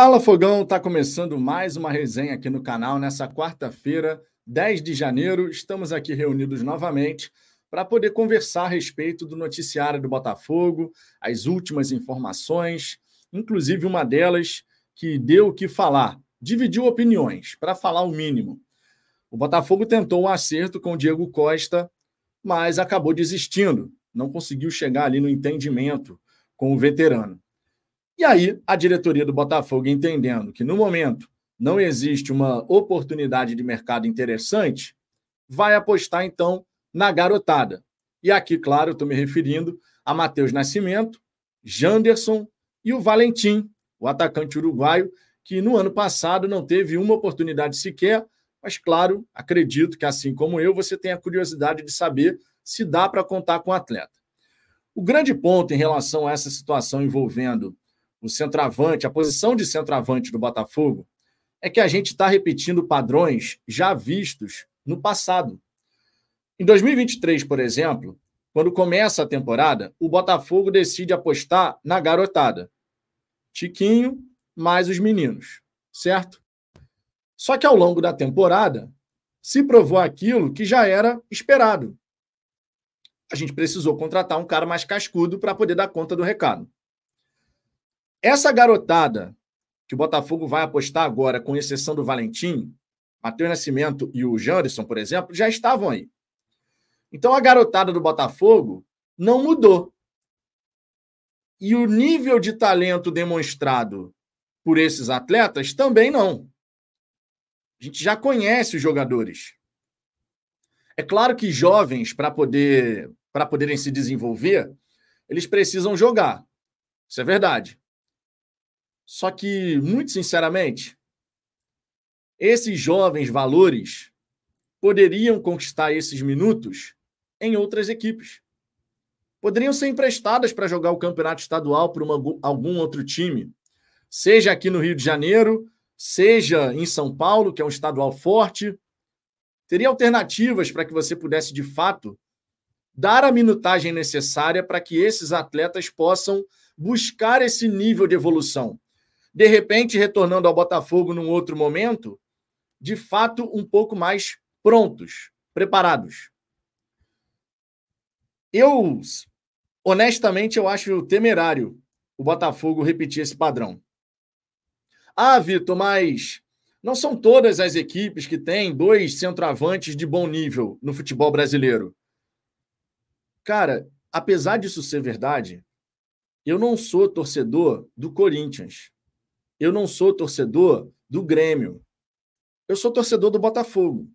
Fala Fogão, está começando mais uma resenha aqui no canal nessa quarta-feira, 10 de janeiro. Estamos aqui reunidos novamente para poder conversar a respeito do noticiário do Botafogo, as últimas informações, inclusive uma delas que deu o que falar, dividiu opiniões, para falar o mínimo. O Botafogo tentou um acerto com o Diego Costa, mas acabou desistindo, não conseguiu chegar ali no entendimento com o veterano. E aí, a diretoria do Botafogo, entendendo que no momento não existe uma oportunidade de mercado interessante, vai apostar então na garotada. E aqui, claro, estou me referindo a Matheus Nascimento, Janderson e o Valentim, o atacante uruguaio, que no ano passado não teve uma oportunidade sequer, mas claro, acredito que assim como eu, você tem a curiosidade de saber se dá para contar com o atleta. O grande ponto em relação a essa situação envolvendo o centroavante, a posição de centroavante do Botafogo, é que a gente está repetindo padrões já vistos no passado. Em 2023, por exemplo, quando começa a temporada, o Botafogo decide apostar na garotada. Tiquinho mais os meninos, certo? Só que ao longo da temporada se provou aquilo que já era esperado. A gente precisou contratar um cara mais cascudo para poder dar conta do recado. Essa garotada que o Botafogo vai apostar agora, com exceção do Valentim, Matheus Nascimento e o Janderson, por exemplo, já estavam aí. Então a garotada do Botafogo não mudou. E o nível de talento demonstrado por esses atletas também não. A gente já conhece os jogadores. É claro que jovens, para poder, para poderem se desenvolver, eles precisam jogar. Isso é verdade. Só que, muito sinceramente, esses jovens valores poderiam conquistar esses minutos em outras equipes. Poderiam ser emprestadas para jogar o campeonato estadual por uma, algum outro time, seja aqui no Rio de Janeiro, seja em São Paulo, que é um estadual forte. Teria alternativas para que você pudesse, de fato, dar a minutagem necessária para que esses atletas possam buscar esse nível de evolução de repente retornando ao Botafogo num outro momento, de fato um pouco mais prontos, preparados. Eu, honestamente, eu acho temerário o Botafogo repetir esse padrão. Ah, Vitor, mas não são todas as equipes que têm dois centroavantes de bom nível no futebol brasileiro. Cara, apesar disso ser verdade, eu não sou torcedor do Corinthians. Eu não sou torcedor do Grêmio. Eu sou torcedor do Botafogo.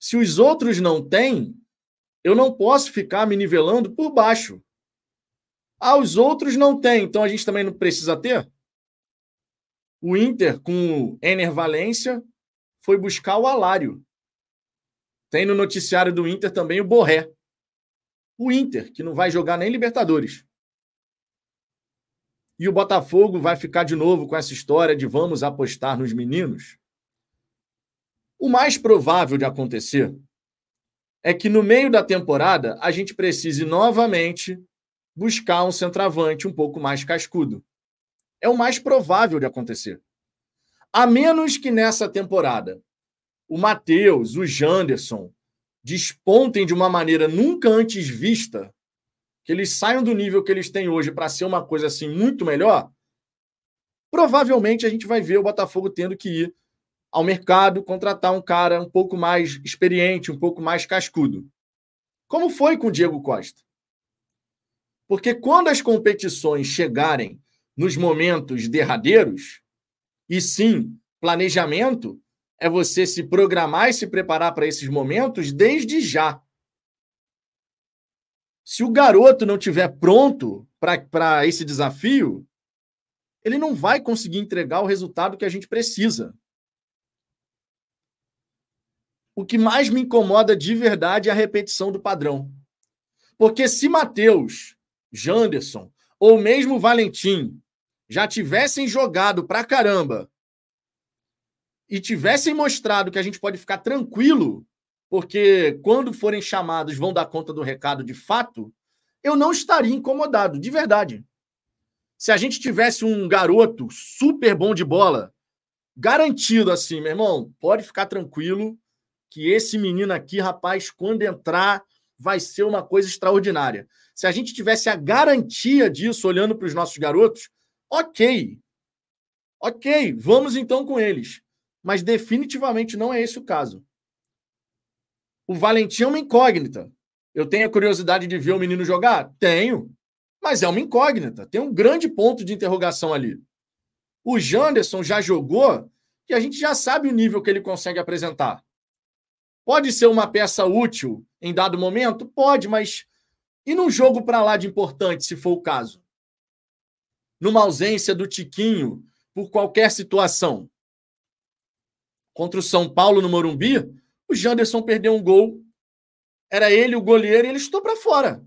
Se os outros não têm, eu não posso ficar me nivelando por baixo. Ah, os outros não têm, então a gente também não precisa ter? O Inter, com o Ener Valência, foi buscar o Alário. Tem no noticiário do Inter também o Borré. O Inter, que não vai jogar nem Libertadores. E o Botafogo vai ficar de novo com essa história de vamos apostar nos meninos? O mais provável de acontecer é que no meio da temporada a gente precise novamente buscar um centroavante um pouco mais cascudo. É o mais provável de acontecer. A menos que nessa temporada o Matheus, o Janderson despontem de uma maneira nunca antes vista que eles saiam do nível que eles têm hoje para ser uma coisa assim muito melhor, provavelmente a gente vai ver o Botafogo tendo que ir ao mercado contratar um cara um pouco mais experiente, um pouco mais cascudo. Como foi com o Diego Costa? Porque quando as competições chegarem nos momentos derradeiros, e sim, planejamento é você se programar e se preparar para esses momentos desde já. Se o garoto não tiver pronto para esse desafio, ele não vai conseguir entregar o resultado que a gente precisa. O que mais me incomoda de verdade é a repetição do padrão. Porque se Matheus, Janderson ou mesmo Valentim já tivessem jogado pra caramba e tivessem mostrado que a gente pode ficar tranquilo porque quando forem chamados vão dar conta do recado de fato, eu não estaria incomodado, de verdade. Se a gente tivesse um garoto super bom de bola, garantido assim, meu irmão, pode ficar tranquilo que esse menino aqui, rapaz, quando entrar, vai ser uma coisa extraordinária. Se a gente tivesse a garantia disso olhando para os nossos garotos, ok. Ok, vamos então com eles. Mas definitivamente não é esse o caso. O Valentim é uma incógnita. Eu tenho a curiosidade de ver o menino jogar? Tenho. Mas é uma incógnita. Tem um grande ponto de interrogação ali. O Janderson já jogou e a gente já sabe o nível que ele consegue apresentar. Pode ser uma peça útil em dado momento? Pode, mas e num jogo para lá de importante, se for o caso? Numa ausência do Tiquinho por qualquer situação? Contra o São Paulo no Morumbi, o Janderson perdeu um gol. Era ele o goleiro e ele estou para fora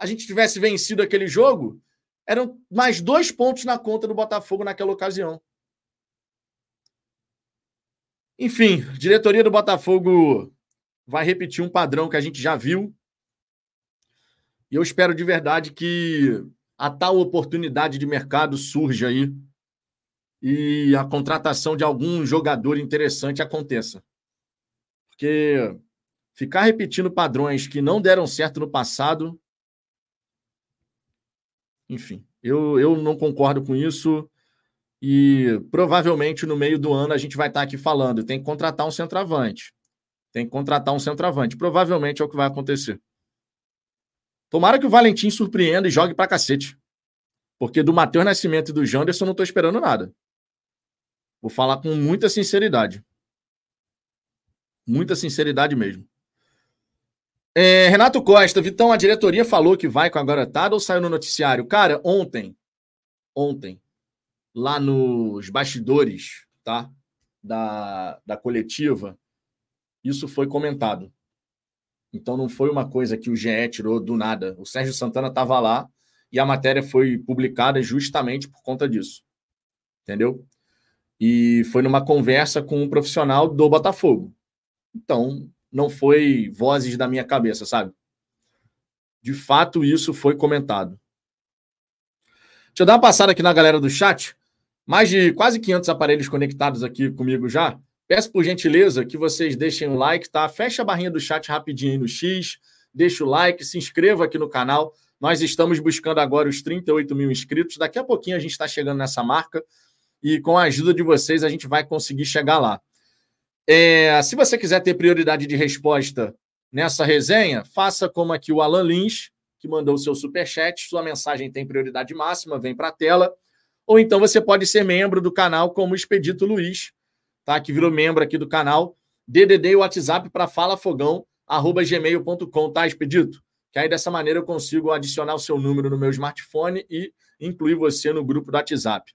a gente tivesse vencido aquele jogo, eram mais dois pontos na conta do Botafogo naquela ocasião. Enfim, diretoria do Botafogo vai repetir um padrão que a gente já viu. E eu espero de verdade que a tal oportunidade de mercado surja aí e a contratação de algum jogador interessante aconteça. Porque ficar repetindo padrões que não deram certo no passado enfim, eu, eu não concordo com isso. E provavelmente no meio do ano a gente vai estar aqui falando: tem que contratar um centroavante. Tem que contratar um centroavante. Provavelmente é o que vai acontecer. Tomara que o Valentim surpreenda e jogue pra cacete. Porque do Matheus Nascimento e do Janderson eu não tô esperando nada. Vou falar com muita sinceridade. Muita sinceridade mesmo. É, Renato Costa, Vitão, a diretoria falou que vai com a garotada ou saiu no noticiário? Cara, ontem, ontem, lá nos bastidores, tá? Da, da coletiva, isso foi comentado. Então não foi uma coisa que o GE tirou do nada. O Sérgio Santana estava lá e a matéria foi publicada justamente por conta disso. Entendeu? E foi numa conversa com um profissional do Botafogo. Então, não foi vozes da minha cabeça, sabe? De fato, isso foi comentado. Deixa eu dar uma passada aqui na galera do chat. Mais de quase 500 aparelhos conectados aqui comigo já. Peço por gentileza que vocês deixem o like, tá? Fecha a barrinha do chat rapidinho aí no X, deixa o like, se inscreva aqui no canal. Nós estamos buscando agora os 38 mil inscritos. Daqui a pouquinho a gente está chegando nessa marca e com a ajuda de vocês a gente vai conseguir chegar lá. É, se você quiser ter prioridade de resposta nessa resenha, faça como aqui o Alan Lins, que mandou o seu superchat. Sua mensagem tem prioridade máxima, vem para a tela. Ou então você pode ser membro do canal, como o Expedito Luiz, tá? que virou membro aqui do canal. DDD e WhatsApp para falafogão.gmail.com, tá, Expedito? Que aí dessa maneira eu consigo adicionar o seu número no meu smartphone e incluir você no grupo do WhatsApp.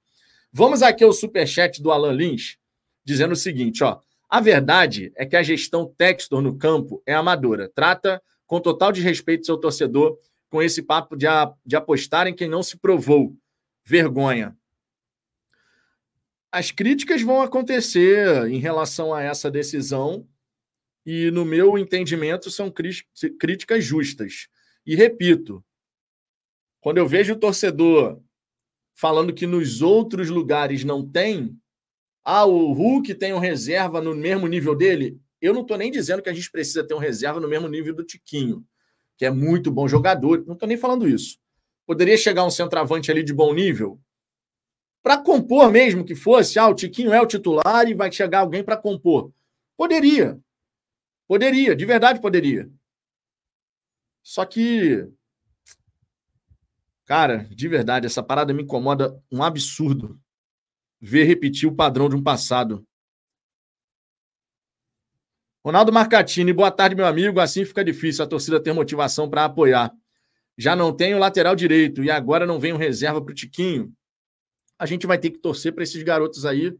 Vamos aqui ao superchat do Alan Lins, dizendo o seguinte, ó. A verdade é que a gestão Textor no campo é amadora. Trata com total desrespeito seu torcedor com esse papo de, a, de apostar em quem não se provou. Vergonha. As críticas vão acontecer em relação a essa decisão e, no meu entendimento, são críticas justas. E repito, quando eu vejo o torcedor falando que nos outros lugares não tem, ah, o Hulk tem um reserva no mesmo nível dele. Eu não estou nem dizendo que a gente precisa ter um reserva no mesmo nível do Tiquinho, que é muito bom jogador. Não estou nem falando isso. Poderia chegar um centroavante ali de bom nível para compor mesmo que fosse. Ah, o Tiquinho é o titular e vai chegar alguém para compor. Poderia. Poderia, de verdade poderia. Só que. Cara, de verdade, essa parada me incomoda um absurdo ver repetir o padrão de um passado. Ronaldo Marcatini, boa tarde, meu amigo. Assim fica difícil a torcida ter motivação para apoiar. Já não tem o lateral direito e agora não vem o reserva para o Tiquinho. A gente vai ter que torcer para esses garotos aí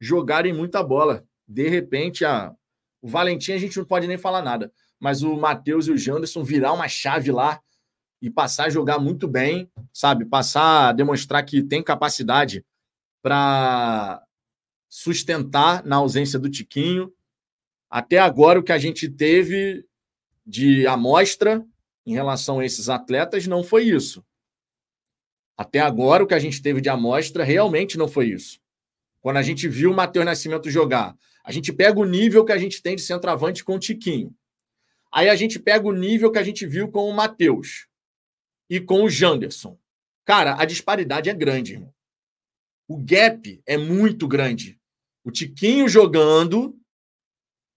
jogarem muita bola. De repente, a... o Valentim a gente não pode nem falar nada, mas o Matheus e o Janderson virar uma chave lá e passar a jogar muito bem, sabe? Passar a demonstrar que tem capacidade para sustentar na ausência do Tiquinho. Até agora, o que a gente teve de amostra em relação a esses atletas não foi isso. Até agora, o que a gente teve de amostra realmente não foi isso. Quando a gente viu o Matheus Nascimento jogar, a gente pega o nível que a gente tem de centroavante com o Tiquinho. Aí a gente pega o nível que a gente viu com o Matheus e com o Janderson. Cara, a disparidade é grande, irmão. O gap é muito grande. O Tiquinho jogando,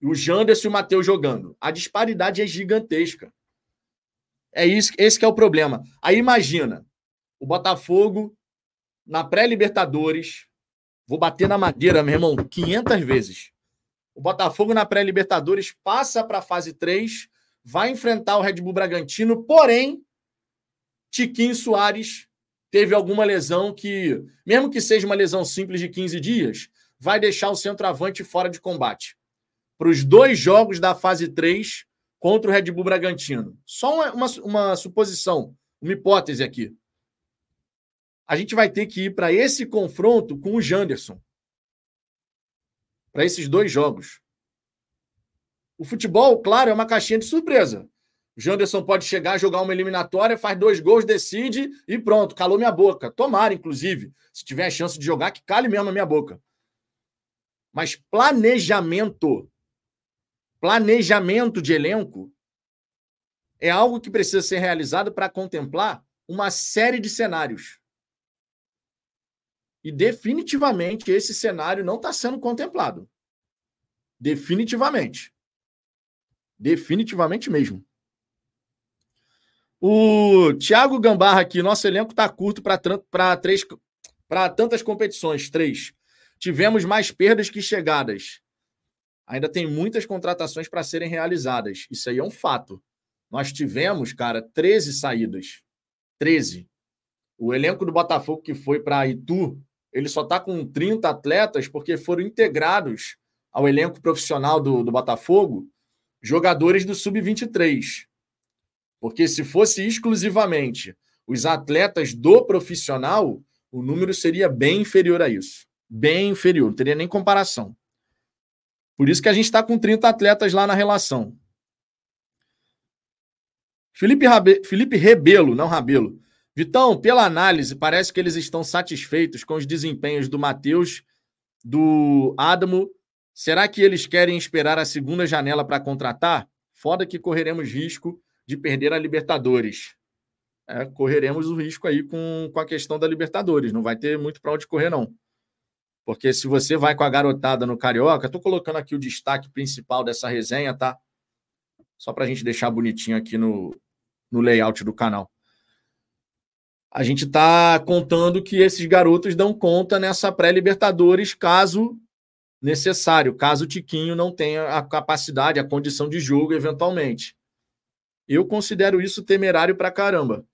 o Janderson e o Matheus jogando. A disparidade é gigantesca. É isso, esse que é o problema. Aí imagina, o Botafogo na pré-Libertadores, vou bater na madeira, meu irmão, 500 vezes. O Botafogo na pré-Libertadores passa para a fase 3, vai enfrentar o Red Bull Bragantino, porém, Tiquinho Soares teve alguma lesão que, mesmo que seja uma lesão simples de 15 dias, vai deixar o centroavante fora de combate. Para os dois jogos da fase 3 contra o Red Bull Bragantino. Só uma, uma, uma suposição, uma hipótese aqui. A gente vai ter que ir para esse confronto com o Janderson. Para esses dois jogos. O futebol, claro, é uma caixinha de surpresa. Janderson pode chegar, jogar uma eliminatória, faz dois gols, decide e pronto, calou minha boca. Tomara, inclusive, se tiver a chance de jogar, que cale mesmo a minha boca. Mas planejamento, planejamento de elenco é algo que precisa ser realizado para contemplar uma série de cenários. E definitivamente esse cenário não está sendo contemplado. Definitivamente. Definitivamente mesmo. O Thiago Gambarra aqui, nosso elenco está curto para tantas competições, três. Tivemos mais perdas que chegadas. Ainda tem muitas contratações para serem realizadas. Isso aí é um fato. Nós tivemos, cara, 13 saídas. 13. O elenco do Botafogo que foi para Itu, ele só está com 30 atletas porque foram integrados ao elenco profissional do, do Botafogo jogadores do Sub-23. Porque se fosse exclusivamente os atletas do profissional, o número seria bem inferior a isso. Bem inferior, não teria nem comparação. Por isso que a gente está com 30 atletas lá na relação. Felipe, Rabe... Felipe Rebelo, não Rabelo. Vitão, pela análise, parece que eles estão satisfeitos com os desempenhos do Matheus, do Adamo. Será que eles querem esperar a segunda janela para contratar? Foda que correremos risco de perder a Libertadores. É, correremos o risco aí com, com a questão da Libertadores. Não vai ter muito para onde correr, não. Porque se você vai com a garotada no Carioca, estou colocando aqui o destaque principal dessa resenha, tá? Só para a gente deixar bonitinho aqui no, no layout do canal. A gente está contando que esses garotos dão conta nessa pré-Libertadores, caso necessário, caso o Tiquinho não tenha a capacidade, a condição de jogo, eventualmente. Eu considero isso temerário pra caramba.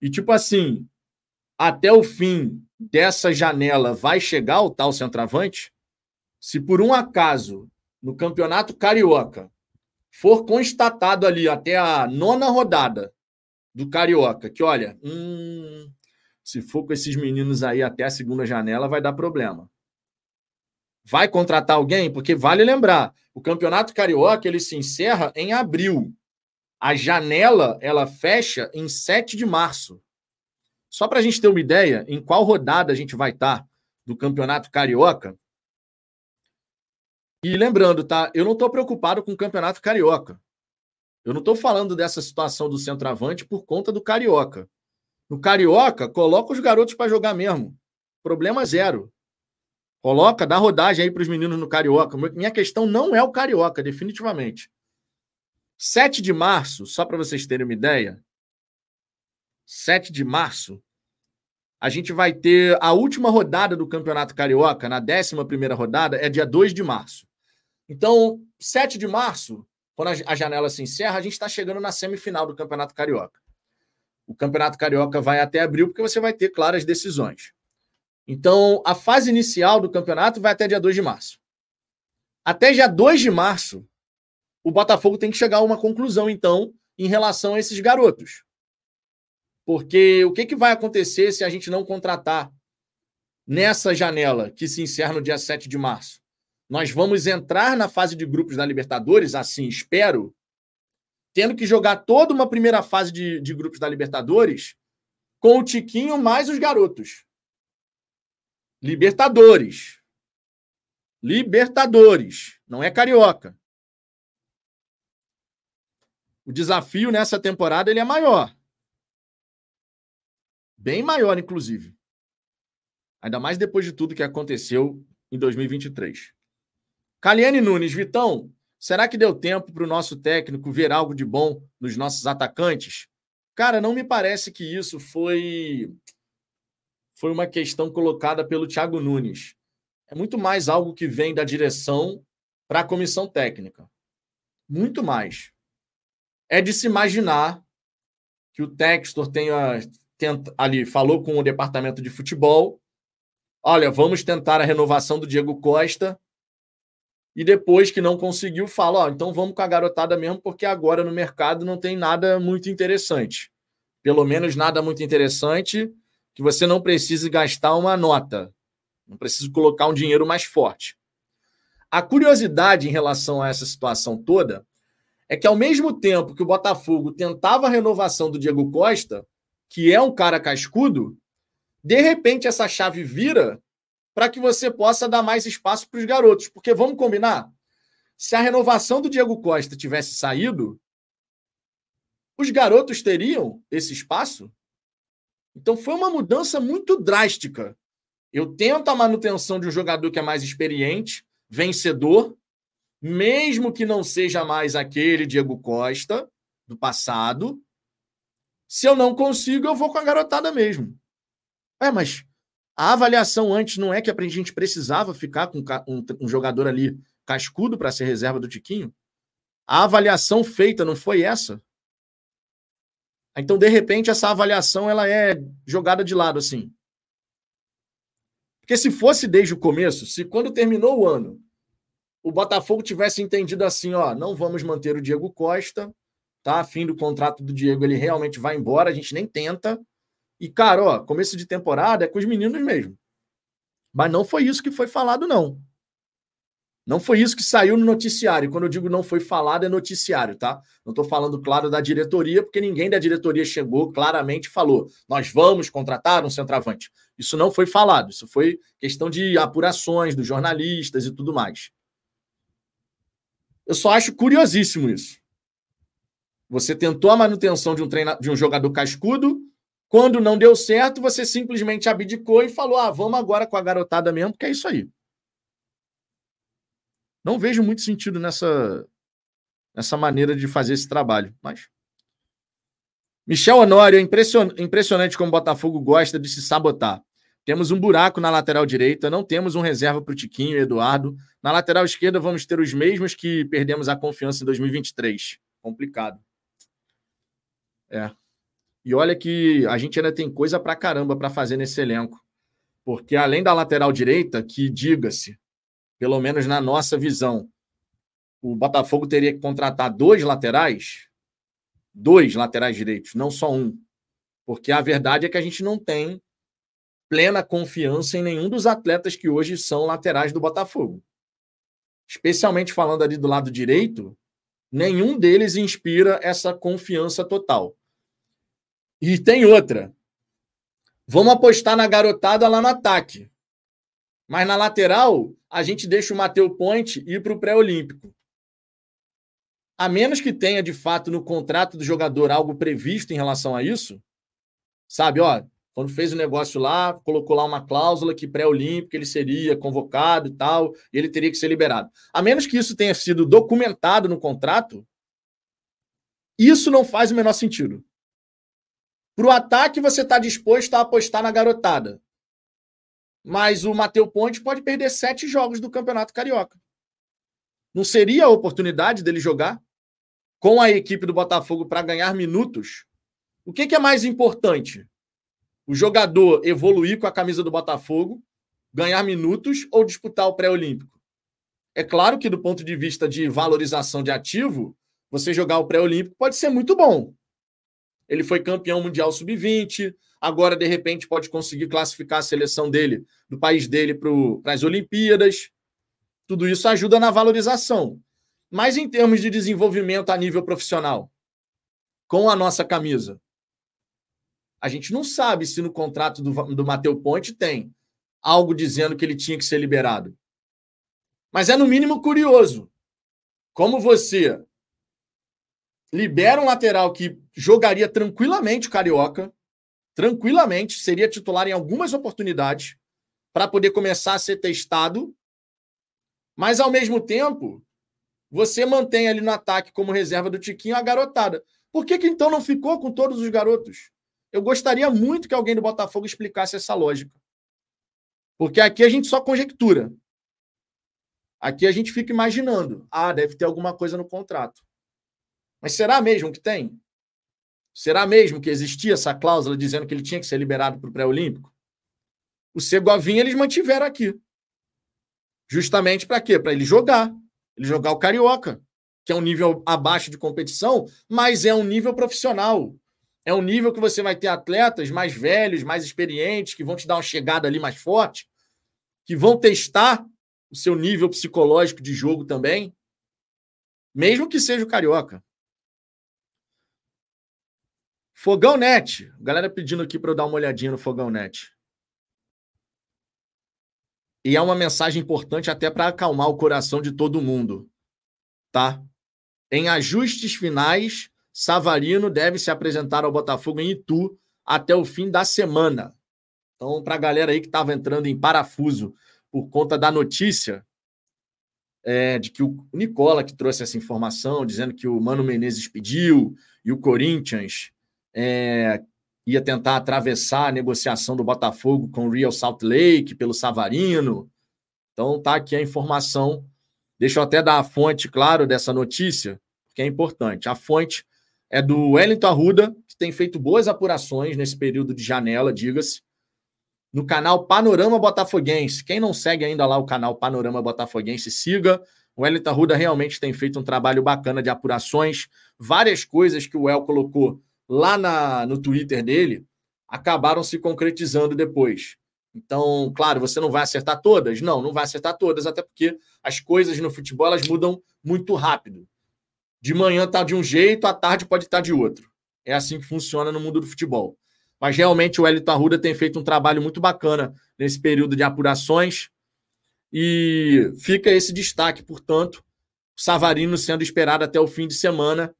E tipo assim, até o fim dessa janela vai chegar o tal centroavante? Se por um acaso no Campeonato Carioca for constatado ali até a nona rodada do Carioca, que olha, hum, se for com esses meninos aí até a segunda janela, vai dar problema. Vai contratar alguém? Porque vale lembrar, o Campeonato Carioca ele se encerra em abril. A janela ela fecha em 7 de março. Só para a gente ter uma ideia em qual rodada a gente vai estar tá do Campeonato Carioca. E lembrando, tá? Eu não estou preocupado com o Campeonato Carioca. Eu não estou falando dessa situação do centroavante por conta do Carioca. No Carioca, coloca os garotos para jogar mesmo. Problema zero. Coloca, dá rodagem aí para os meninos no Carioca. Minha questão não é o Carioca, definitivamente. 7 de março, só para vocês terem uma ideia, 7 de março, a gente vai ter a última rodada do Campeonato Carioca, na 11 rodada, é dia 2 de março. Então, 7 de março, quando a janela se encerra, a gente está chegando na semifinal do Campeonato Carioca. O Campeonato Carioca vai até abril, porque você vai ter claras decisões. Então, a fase inicial do campeonato vai até dia 2 de março. Até dia 2 de março, o Botafogo tem que chegar a uma conclusão, então, em relação a esses garotos. Porque o que, que vai acontecer se a gente não contratar nessa janela que se encerra no dia 7 de março? Nós vamos entrar na fase de grupos da Libertadores, assim espero, tendo que jogar toda uma primeira fase de, de grupos da Libertadores com o Tiquinho mais os garotos. Libertadores. Libertadores. Não é carioca. O desafio nessa temporada ele é maior. Bem maior, inclusive. Ainda mais depois de tudo que aconteceu em 2023. Caliane Nunes, Vitão, será que deu tempo para o nosso técnico ver algo de bom nos nossos atacantes? Cara, não me parece que isso foi foi uma questão colocada pelo Thiago Nunes. É muito mais algo que vem da direção para a comissão técnica. Muito mais. É de se imaginar que o Textor tenha tenta, ali falou com o departamento de futebol olha, vamos tentar a renovação do Diego Costa. E depois que não conseguiu, fala: ó, então vamos com a garotada mesmo, porque agora no mercado não tem nada muito interessante. Pelo menos nada muito interessante que você não precise gastar uma nota. Não precisa colocar um dinheiro mais forte. A curiosidade em relação a essa situação toda é que, ao mesmo tempo que o Botafogo tentava a renovação do Diego Costa, que é um cara cascudo, de repente, essa chave vira para que você possa dar mais espaço para os garotos. Porque vamos combinar? Se a renovação do Diego Costa tivesse saído, os garotos teriam esse espaço? Então foi uma mudança muito drástica. Eu tento a manutenção de um jogador que é mais experiente, vencedor, mesmo que não seja mais aquele Diego Costa do passado. Se eu não consigo, eu vou com a garotada mesmo. É, mas a avaliação antes não é que a gente precisava ficar com um, um jogador ali cascudo para ser reserva do Tiquinho? A avaliação feita não foi essa? Então, de repente, essa avaliação ela é jogada de lado assim. Porque se fosse desde o começo, se quando terminou o ano, o Botafogo tivesse entendido assim, ó, não vamos manter o Diego Costa, tá? Fim do contrato do Diego, ele realmente vai embora, a gente nem tenta. E, cara, ó, começo de temporada é com os meninos mesmo. Mas não foi isso que foi falado, não. Não foi isso que saiu no noticiário. Quando eu digo não foi falado, é noticiário, tá? Não estou falando, claro, da diretoria, porque ninguém da diretoria chegou claramente e falou: nós vamos contratar um centroavante. Isso não foi falado. Isso foi questão de apurações dos jornalistas e tudo mais. Eu só acho curiosíssimo isso. Você tentou a manutenção de um, treina... de um jogador cascudo quando não deu certo, você simplesmente abdicou e falou: ah, vamos agora com a garotada mesmo, porque é isso aí. Não vejo muito sentido nessa, nessa maneira de fazer esse trabalho, mas. Michel Honório, é impressionante como o Botafogo gosta de se sabotar. Temos um buraco na lateral direita, não temos um reserva para o Tiquinho e Eduardo. Na lateral esquerda, vamos ter os mesmos que perdemos a confiança em 2023. Complicado. É. E olha que a gente ainda tem coisa para caramba para fazer nesse elenco. Porque além da lateral direita, que diga-se, pelo menos na nossa visão, o Botafogo teria que contratar dois laterais, dois laterais direitos, não só um. Porque a verdade é que a gente não tem plena confiança em nenhum dos atletas que hoje são laterais do Botafogo. Especialmente falando ali do lado direito, nenhum deles inspira essa confiança total. E tem outra. Vamos apostar na garotada lá no ataque. Mas na lateral, a gente deixa o Mateu Ponte ir para o pré-olímpico. A menos que tenha, de fato, no contrato do jogador algo previsto em relação a isso, sabe, ó, quando fez o negócio lá, colocou lá uma cláusula que pré-olímpico ele seria convocado e tal, e ele teria que ser liberado. A menos que isso tenha sido documentado no contrato, isso não faz o menor sentido. Para o ataque, você está disposto a apostar na garotada. Mas o Matheus Ponte pode perder sete jogos do Campeonato Carioca. Não seria a oportunidade dele jogar com a equipe do Botafogo para ganhar minutos? O que, que é mais importante? O jogador evoluir com a camisa do Botafogo, ganhar minutos ou disputar o pré-olímpico? É claro que, do ponto de vista de valorização de ativo, você jogar o pré-olímpico pode ser muito bom. Ele foi campeão mundial sub-20, agora, de repente, pode conseguir classificar a seleção dele, do país dele, para as Olimpíadas. Tudo isso ajuda na valorização. Mas em termos de desenvolvimento a nível profissional, com a nossa camisa, A gente não sabe se no contrato do, do Ponte tem algo dizendo que ele tinha que ser liberado. Mas é no mínimo curioso. Como você libera um lateral que jogaria tranquilamente o Carioca, tranquilamente, seria titular em algumas oportunidades, para poder começar a ser testado, mas ao mesmo tempo, você mantém ali no ataque como reserva do Tiquinho a garotada. Por que, que então não ficou com todos os garotos? Eu gostaria muito que alguém do Botafogo explicasse essa lógica. Porque aqui a gente só conjectura. Aqui a gente fica imaginando. Ah, deve ter alguma coisa no contrato. Mas será mesmo que tem? Será mesmo que existia essa cláusula dizendo que ele tinha que ser liberado para o pré-olímpico? O Segovinha eles mantiveram aqui. Justamente para quê? Para ele jogar. Ele jogar o Carioca, que é um nível abaixo de competição, mas é um nível profissional. É um nível que você vai ter atletas mais velhos, mais experientes, que vão te dar uma chegada ali mais forte, que vão testar o seu nível psicológico de jogo também, mesmo que seja o Carioca. Fogão Net. Galera pedindo aqui para eu dar uma olhadinha no Fogão Net. E é uma mensagem importante até para acalmar o coração de todo mundo, tá? Em ajustes finais, Savarino deve se apresentar ao Botafogo em Itu até o fim da semana. Então, para a galera aí que estava entrando em parafuso por conta da notícia é, de que o Nicola que trouxe essa informação, dizendo que o Mano Menezes pediu e o Corinthians é, ia tentar atravessar a negociação do Botafogo com o Real Salt Lake pelo Savarino. Então tá aqui a informação. Deixa eu até dar a fonte, claro, dessa notícia, que é importante. A fonte é do Wellington Arruda, que tem feito boas apurações nesse período de janela, diga-se, no canal Panorama Botafoguense. Quem não segue ainda lá o canal Panorama Botafoguense, siga. O Wellington Arruda realmente tem feito um trabalho bacana de apurações. Várias coisas que o El colocou lá na, no Twitter dele acabaram se concretizando depois. Então, claro, você não vai acertar todas? Não, não vai acertar todas, até porque as coisas no futebol elas mudam muito rápido. De manhã está de um jeito, à tarde pode estar tá de outro. É assim que funciona no mundo do futebol. Mas realmente o Elito Arruda tem feito um trabalho muito bacana nesse período de apurações. E fica esse destaque, portanto, Savarino sendo esperado até o fim de semana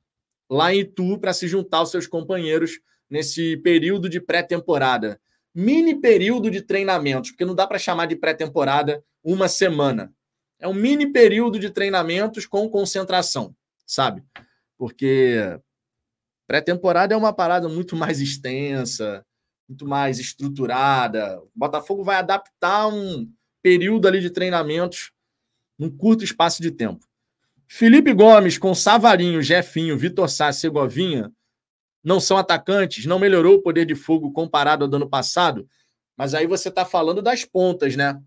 lá em Itu para se juntar aos seus companheiros nesse período de pré-temporada. Mini período de treinamentos, porque não dá para chamar de pré-temporada uma semana. É um mini período de treinamentos com concentração, sabe? Porque pré-temporada é uma parada muito mais extensa, muito mais estruturada. O Botafogo vai adaptar um período ali de treinamentos num curto espaço de tempo. Felipe Gomes com Savarinho, Jefinho, Vitor Sá, Segovinha não são atacantes, não melhorou o poder de fogo comparado ao do ano passado, mas aí você está falando das pontas, né?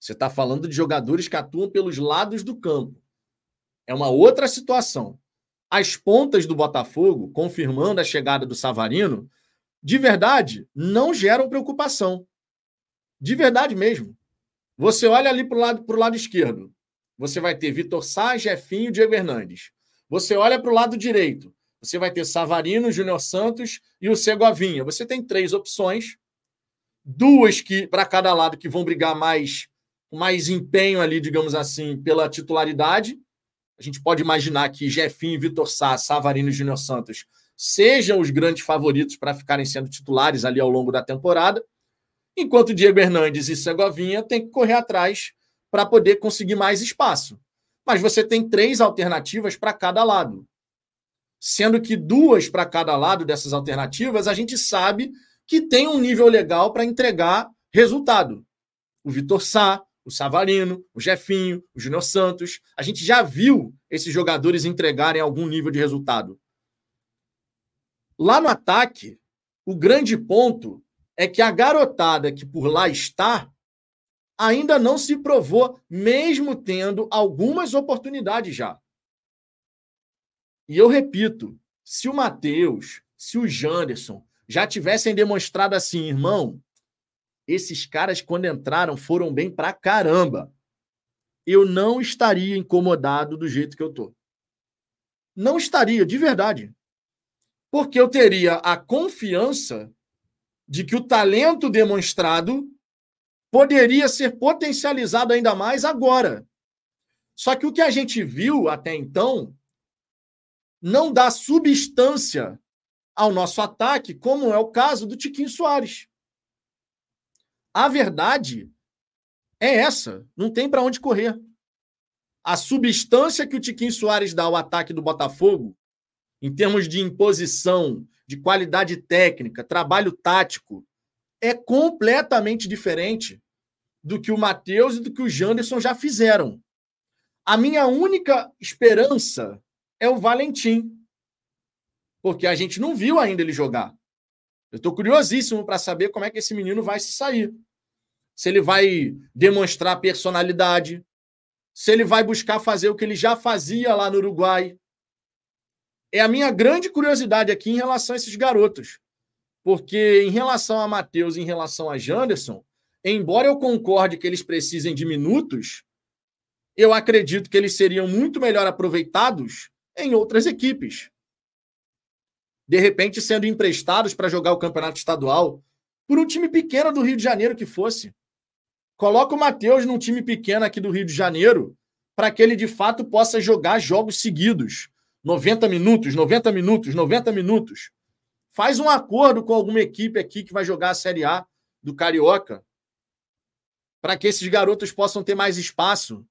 Você está falando de jogadores que atuam pelos lados do campo. É uma outra situação. As pontas do Botafogo, confirmando a chegada do Savarino, de verdade, não geram preocupação. De verdade mesmo. Você olha ali para o lado, lado esquerdo você vai ter Vitor Sá, Jefinho Diego Hernandes. Você olha para o lado direito, você vai ter Savarino, Júnior Santos e o Segovinha. Você tem três opções, duas que para cada lado que vão brigar mais mais empenho ali, digamos assim, pela titularidade. A gente pode imaginar que Jefinho, Vitor Sá, Savarino e Júnior Santos sejam os grandes favoritos para ficarem sendo titulares ali ao longo da temporada, enquanto Diego Hernandes e Segovinha têm que correr atrás para poder conseguir mais espaço. Mas você tem três alternativas para cada lado. Sendo que duas para cada lado dessas alternativas, a gente sabe que tem um nível legal para entregar resultado. O Vitor Sá, o Savarino, o Jefinho, o Júnior Santos. A gente já viu esses jogadores entregarem algum nível de resultado. Lá no ataque, o grande ponto é que a garotada que por lá está ainda não se provou, mesmo tendo algumas oportunidades já. E eu repito, se o Matheus, se o Janderson já tivessem demonstrado assim, irmão, esses caras, quando entraram, foram bem pra caramba. Eu não estaria incomodado do jeito que eu tô. Não estaria, de verdade. porque eu teria a confiança de que o talento demonstrado poderia ser potencializado ainda mais agora. Só que o que a gente viu até então não dá substância ao nosso ataque, como é o caso do Tiquinho Soares. A verdade é essa, não tem para onde correr. A substância que o Tiquinho Soares dá ao ataque do Botafogo, em termos de imposição, de qualidade técnica, trabalho tático, é completamente diferente do que o Matheus e do que o Janderson já fizeram. A minha única esperança é o Valentim. Porque a gente não viu ainda ele jogar. Eu estou curiosíssimo para saber como é que esse menino vai se sair. Se ele vai demonstrar personalidade, se ele vai buscar fazer o que ele já fazia lá no Uruguai. É a minha grande curiosidade aqui em relação a esses garotos. Porque em relação a Matheus em relação a Janderson, embora eu concorde que eles precisem de minutos, eu acredito que eles seriam muito melhor aproveitados em outras equipes. De repente, sendo emprestados para jogar o campeonato estadual por um time pequeno do Rio de Janeiro que fosse. Coloca o Matheus num time pequeno aqui do Rio de Janeiro para que ele de fato possa jogar jogos seguidos. 90 minutos, 90 minutos, 90 minutos. Faz um acordo com alguma equipe aqui que vai jogar a Série A do Carioca para que esses garotos possam ter mais espaço.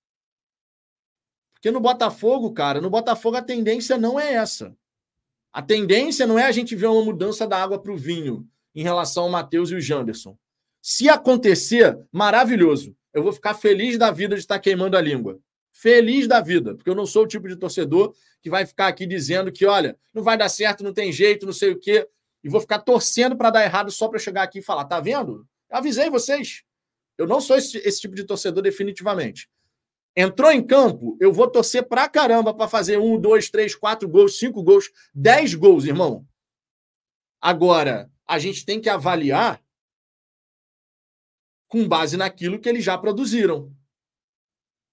Porque no Botafogo, cara, no Botafogo a tendência não é essa. A tendência não é a gente ver uma mudança da água para o vinho em relação ao Matheus e o Janderson. Se acontecer, maravilhoso. Eu vou ficar feliz da vida de estar queimando a língua. Feliz da vida, porque eu não sou o tipo de torcedor que vai ficar aqui dizendo que, olha, não vai dar certo, não tem jeito, não sei o quê, e vou ficar torcendo para dar errado só para chegar aqui e falar, tá vendo? Eu avisei vocês. Eu não sou esse, esse tipo de torcedor definitivamente. Entrou em campo, eu vou torcer pra caramba para fazer um, dois, três, quatro gols, cinco gols, dez gols, irmão. Agora, a gente tem que avaliar com base naquilo que eles já produziram.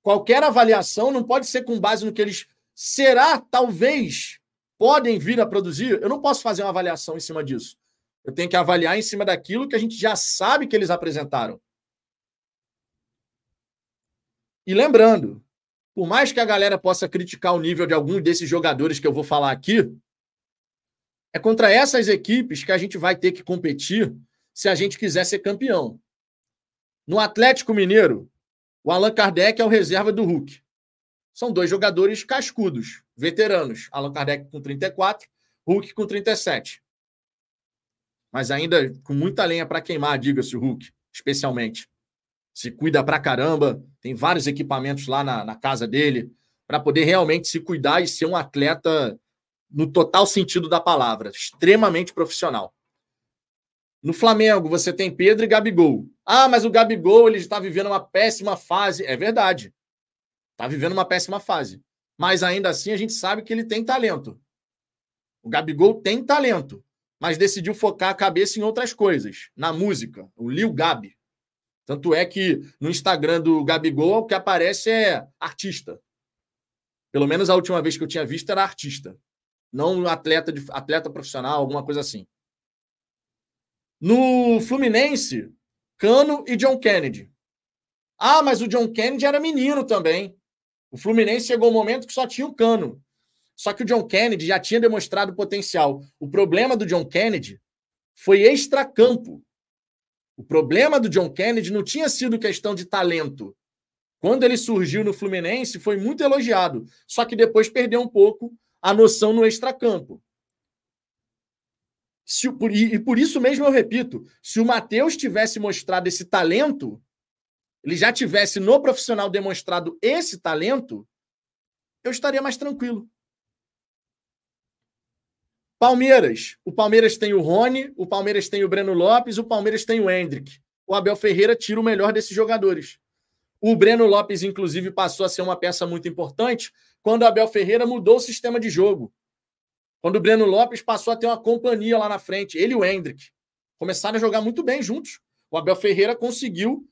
Qualquer avaliação não pode ser com base no que eles será, talvez, podem vir a produzir. Eu não posso fazer uma avaliação em cima disso. Eu tenho que avaliar em cima daquilo que a gente já sabe que eles apresentaram. E lembrando, por mais que a galera possa criticar o nível de alguns desses jogadores que eu vou falar aqui, é contra essas equipes que a gente vai ter que competir se a gente quiser ser campeão. No Atlético Mineiro, o Allan Kardec é o reserva do Hulk. São dois jogadores cascudos, veteranos. Allan Kardec com 34, Hulk com 37. Mas ainda com muita lenha para queimar, diga-se o Hulk, especialmente se cuida pra caramba, tem vários equipamentos lá na, na casa dele, para poder realmente se cuidar e ser um atleta no total sentido da palavra, extremamente profissional. No Flamengo, você tem Pedro e Gabigol. Ah, mas o Gabigol ele está vivendo uma péssima fase. É verdade. Está vivendo uma péssima fase. Mas ainda assim a gente sabe que ele tem talento. O Gabigol tem talento, mas decidiu focar a cabeça em outras coisas, na música, o Lil Gabi. Tanto é que no Instagram do Gabigol o que aparece é artista. Pelo menos a última vez que eu tinha visto era artista, não atleta de atleta profissional, alguma coisa assim. No Fluminense, Cano e John Kennedy. Ah, mas o John Kennedy era menino também. O Fluminense chegou um momento que só tinha o Cano. Só que o John Kennedy já tinha demonstrado potencial. O problema do John Kennedy foi extracampo. O problema do John Kennedy não tinha sido questão de talento. Quando ele surgiu no Fluminense, foi muito elogiado, só que depois perdeu um pouco a noção no extracampo. Se, e por isso mesmo eu repito: se o Matheus tivesse mostrado esse talento, ele já tivesse no profissional demonstrado esse talento, eu estaria mais tranquilo. Palmeiras. O Palmeiras tem o Rony, o Palmeiras tem o Breno Lopes, o Palmeiras tem o Hendrick. O Abel Ferreira tira o melhor desses jogadores. O Breno Lopes, inclusive, passou a ser uma peça muito importante quando o Abel Ferreira mudou o sistema de jogo. Quando o Breno Lopes passou a ter uma companhia lá na frente, ele e o Hendrick. Começaram a jogar muito bem juntos. O Abel Ferreira conseguiu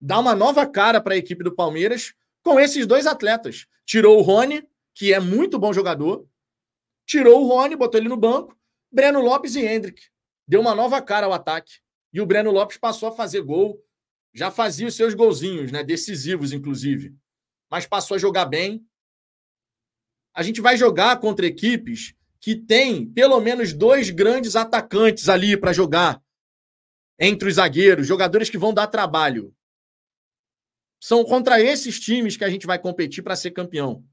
dar uma nova cara para a equipe do Palmeiras com esses dois atletas. Tirou o Rony, que é muito bom jogador, tirou o Rony, botou ele no banco Breno Lopes e Hendrick. Deu uma nova cara ao ataque. E o Breno Lopes passou a fazer gol. Já fazia os seus golzinhos, né? Decisivos, inclusive. Mas passou a jogar bem. A gente vai jogar contra equipes que têm pelo menos dois grandes atacantes ali para jogar entre os zagueiros, jogadores que vão dar trabalho. São contra esses times que a gente vai competir para ser campeão.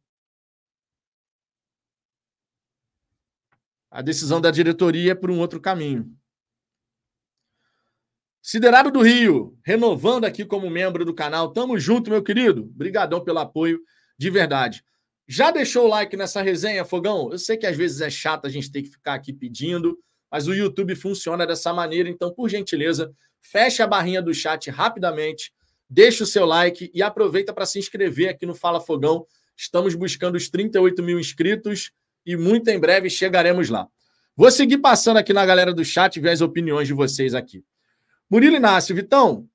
A decisão da diretoria é por um outro caminho. Siderado do Rio, renovando aqui como membro do canal. Tamo junto, meu querido. Obrigadão pelo apoio, de verdade. Já deixou o like nessa resenha, Fogão? Eu sei que às vezes é chato a gente ter que ficar aqui pedindo, mas o YouTube funciona dessa maneira, então, por gentileza, feche a barrinha do chat rapidamente, deixa o seu like e aproveita para se inscrever aqui no Fala Fogão. Estamos buscando os 38 mil inscritos e muito em breve chegaremos lá. Vou seguir passando aqui na galera do chat e ver as opiniões de vocês aqui. Murilo Inácio, Vitão,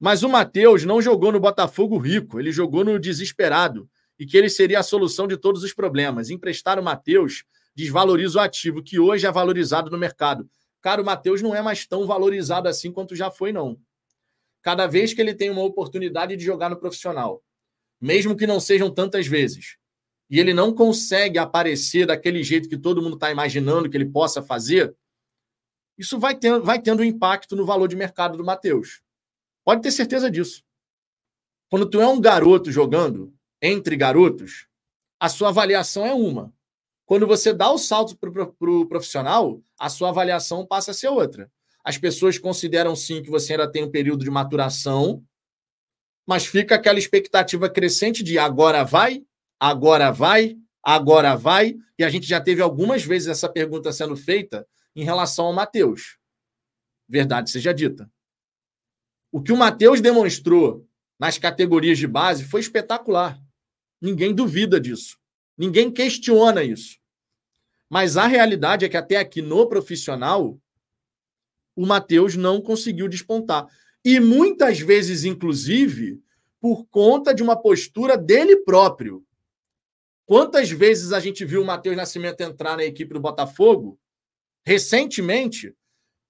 mas o Matheus não jogou no Botafogo rico, ele jogou no desesperado e que ele seria a solução de todos os problemas. Emprestar o Matheus desvaloriza o ativo, que hoje é valorizado no mercado. Cara, o Matheus não é mais tão valorizado assim quanto já foi, não. Cada vez que ele tem uma oportunidade de jogar no profissional, mesmo que não sejam tantas vezes, e ele não consegue aparecer daquele jeito que todo mundo está imaginando que ele possa fazer, isso vai tendo, vai tendo um impacto no valor de mercado do Matheus. Pode ter certeza disso. Quando tu é um garoto jogando entre garotos, a sua avaliação é uma. Quando você dá o salto para o pro profissional, a sua avaliação passa a ser outra. As pessoas consideram sim que você ainda tem um período de maturação, mas fica aquela expectativa crescente de agora vai, agora vai, agora vai. E a gente já teve algumas vezes essa pergunta sendo feita em relação ao Matheus. Verdade seja dita. O que o Matheus demonstrou nas categorias de base foi espetacular. Ninguém duvida disso. Ninguém questiona isso. Mas a realidade é que até aqui no profissional, o Matheus não conseguiu despontar. E muitas vezes, inclusive, por conta de uma postura dele próprio. Quantas vezes a gente viu o Matheus Nascimento entrar na equipe do Botafogo recentemente,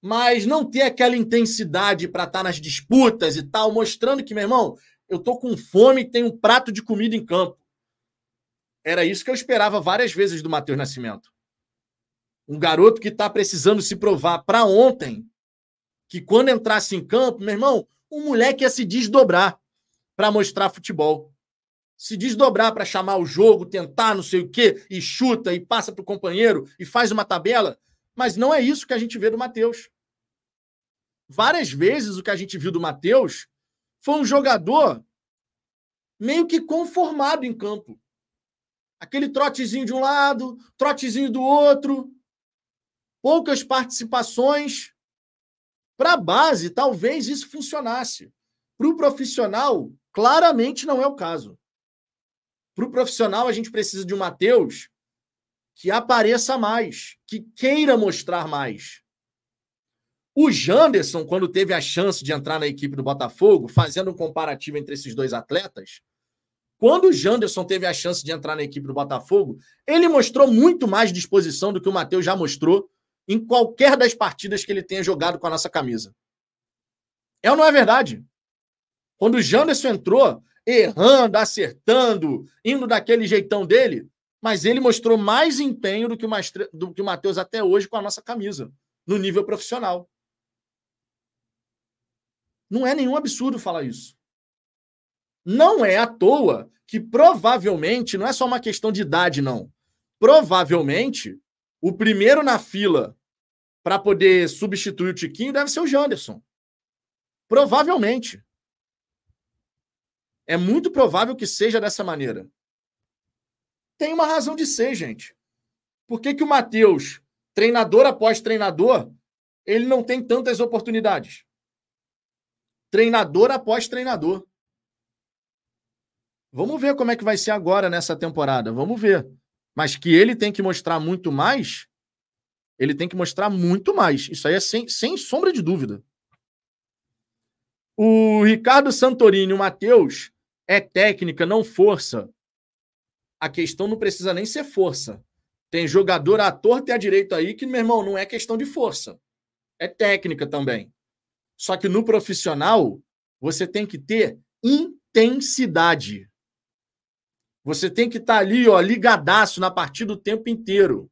mas não ter aquela intensidade para estar tá nas disputas e tal, mostrando que, meu irmão, eu tô com fome e tenho um prato de comida em campo. Era isso que eu esperava várias vezes do Matheus Nascimento. Um garoto que está precisando se provar para ontem, que quando entrasse em campo, meu irmão, um moleque ia se desdobrar para mostrar futebol. Se desdobrar para chamar o jogo, tentar não sei o quê, e chuta, e passa para o companheiro, e faz uma tabela. Mas não é isso que a gente vê do Matheus. Várias vezes o que a gente viu do Matheus foi um jogador meio que conformado em campo. Aquele trotezinho de um lado, trotezinho do outro, poucas participações. Para a base, talvez isso funcionasse. Para o profissional, claramente não é o caso. Para o profissional, a gente precisa de um Matheus que apareça mais, que queira mostrar mais. O Janderson, quando teve a chance de entrar na equipe do Botafogo, fazendo um comparativo entre esses dois atletas, quando o Janderson teve a chance de entrar na equipe do Botafogo, ele mostrou muito mais disposição do que o Matheus já mostrou em qualquer das partidas que ele tenha jogado com a nossa camisa. É ou não é verdade? Quando o Janderson entrou, errando, acertando, indo daquele jeitão dele, mas ele mostrou mais empenho do que, o Mastre... do que o Matheus até hoje com a nossa camisa, no nível profissional. Não é nenhum absurdo falar isso. Não é à toa que provavelmente, não é só uma questão de idade, não. Provavelmente, o primeiro na fila para poder substituir o Tiquinho deve ser o Janderson. Provavelmente. É muito provável que seja dessa maneira tem uma razão de ser, gente. Por que, que o Matheus, treinador após treinador, ele não tem tantas oportunidades? Treinador após treinador. Vamos ver como é que vai ser agora nessa temporada. Vamos ver. Mas que ele tem que mostrar muito mais, ele tem que mostrar muito mais. Isso aí é sem, sem sombra de dúvida. O Ricardo Santorini, o Matheus, é técnica, não força a questão não precisa nem ser força. Tem jogador à torta e à direita aí que, meu irmão, não é questão de força. É técnica também. Só que no profissional, você tem que ter intensidade. Você tem que estar tá ali, ó, ligadaço na partida o tempo inteiro.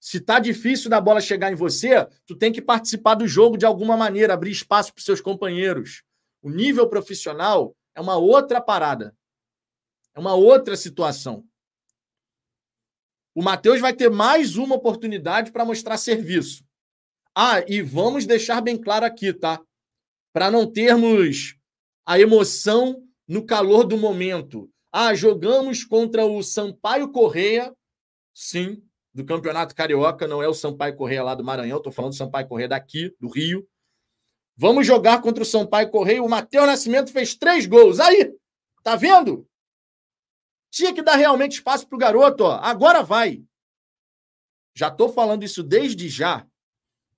Se tá difícil da bola chegar em você, tu tem que participar do jogo de alguma maneira, abrir espaço para seus companheiros. O nível profissional é uma outra parada. É uma outra situação. O Matheus vai ter mais uma oportunidade para mostrar serviço. Ah, e vamos deixar bem claro aqui, tá? Para não termos a emoção no calor do momento. Ah, jogamos contra o Sampaio Correia. Sim, do Campeonato Carioca, não é o Sampaio Correia lá do Maranhão, estou falando do Sampaio Correia daqui, do Rio. Vamos jogar contra o Sampaio Correia. O Matheus Nascimento fez três gols. Aí, tá vendo? Tinha que dar realmente espaço para o garoto. Ó. Agora vai. Já estou falando isso desde já,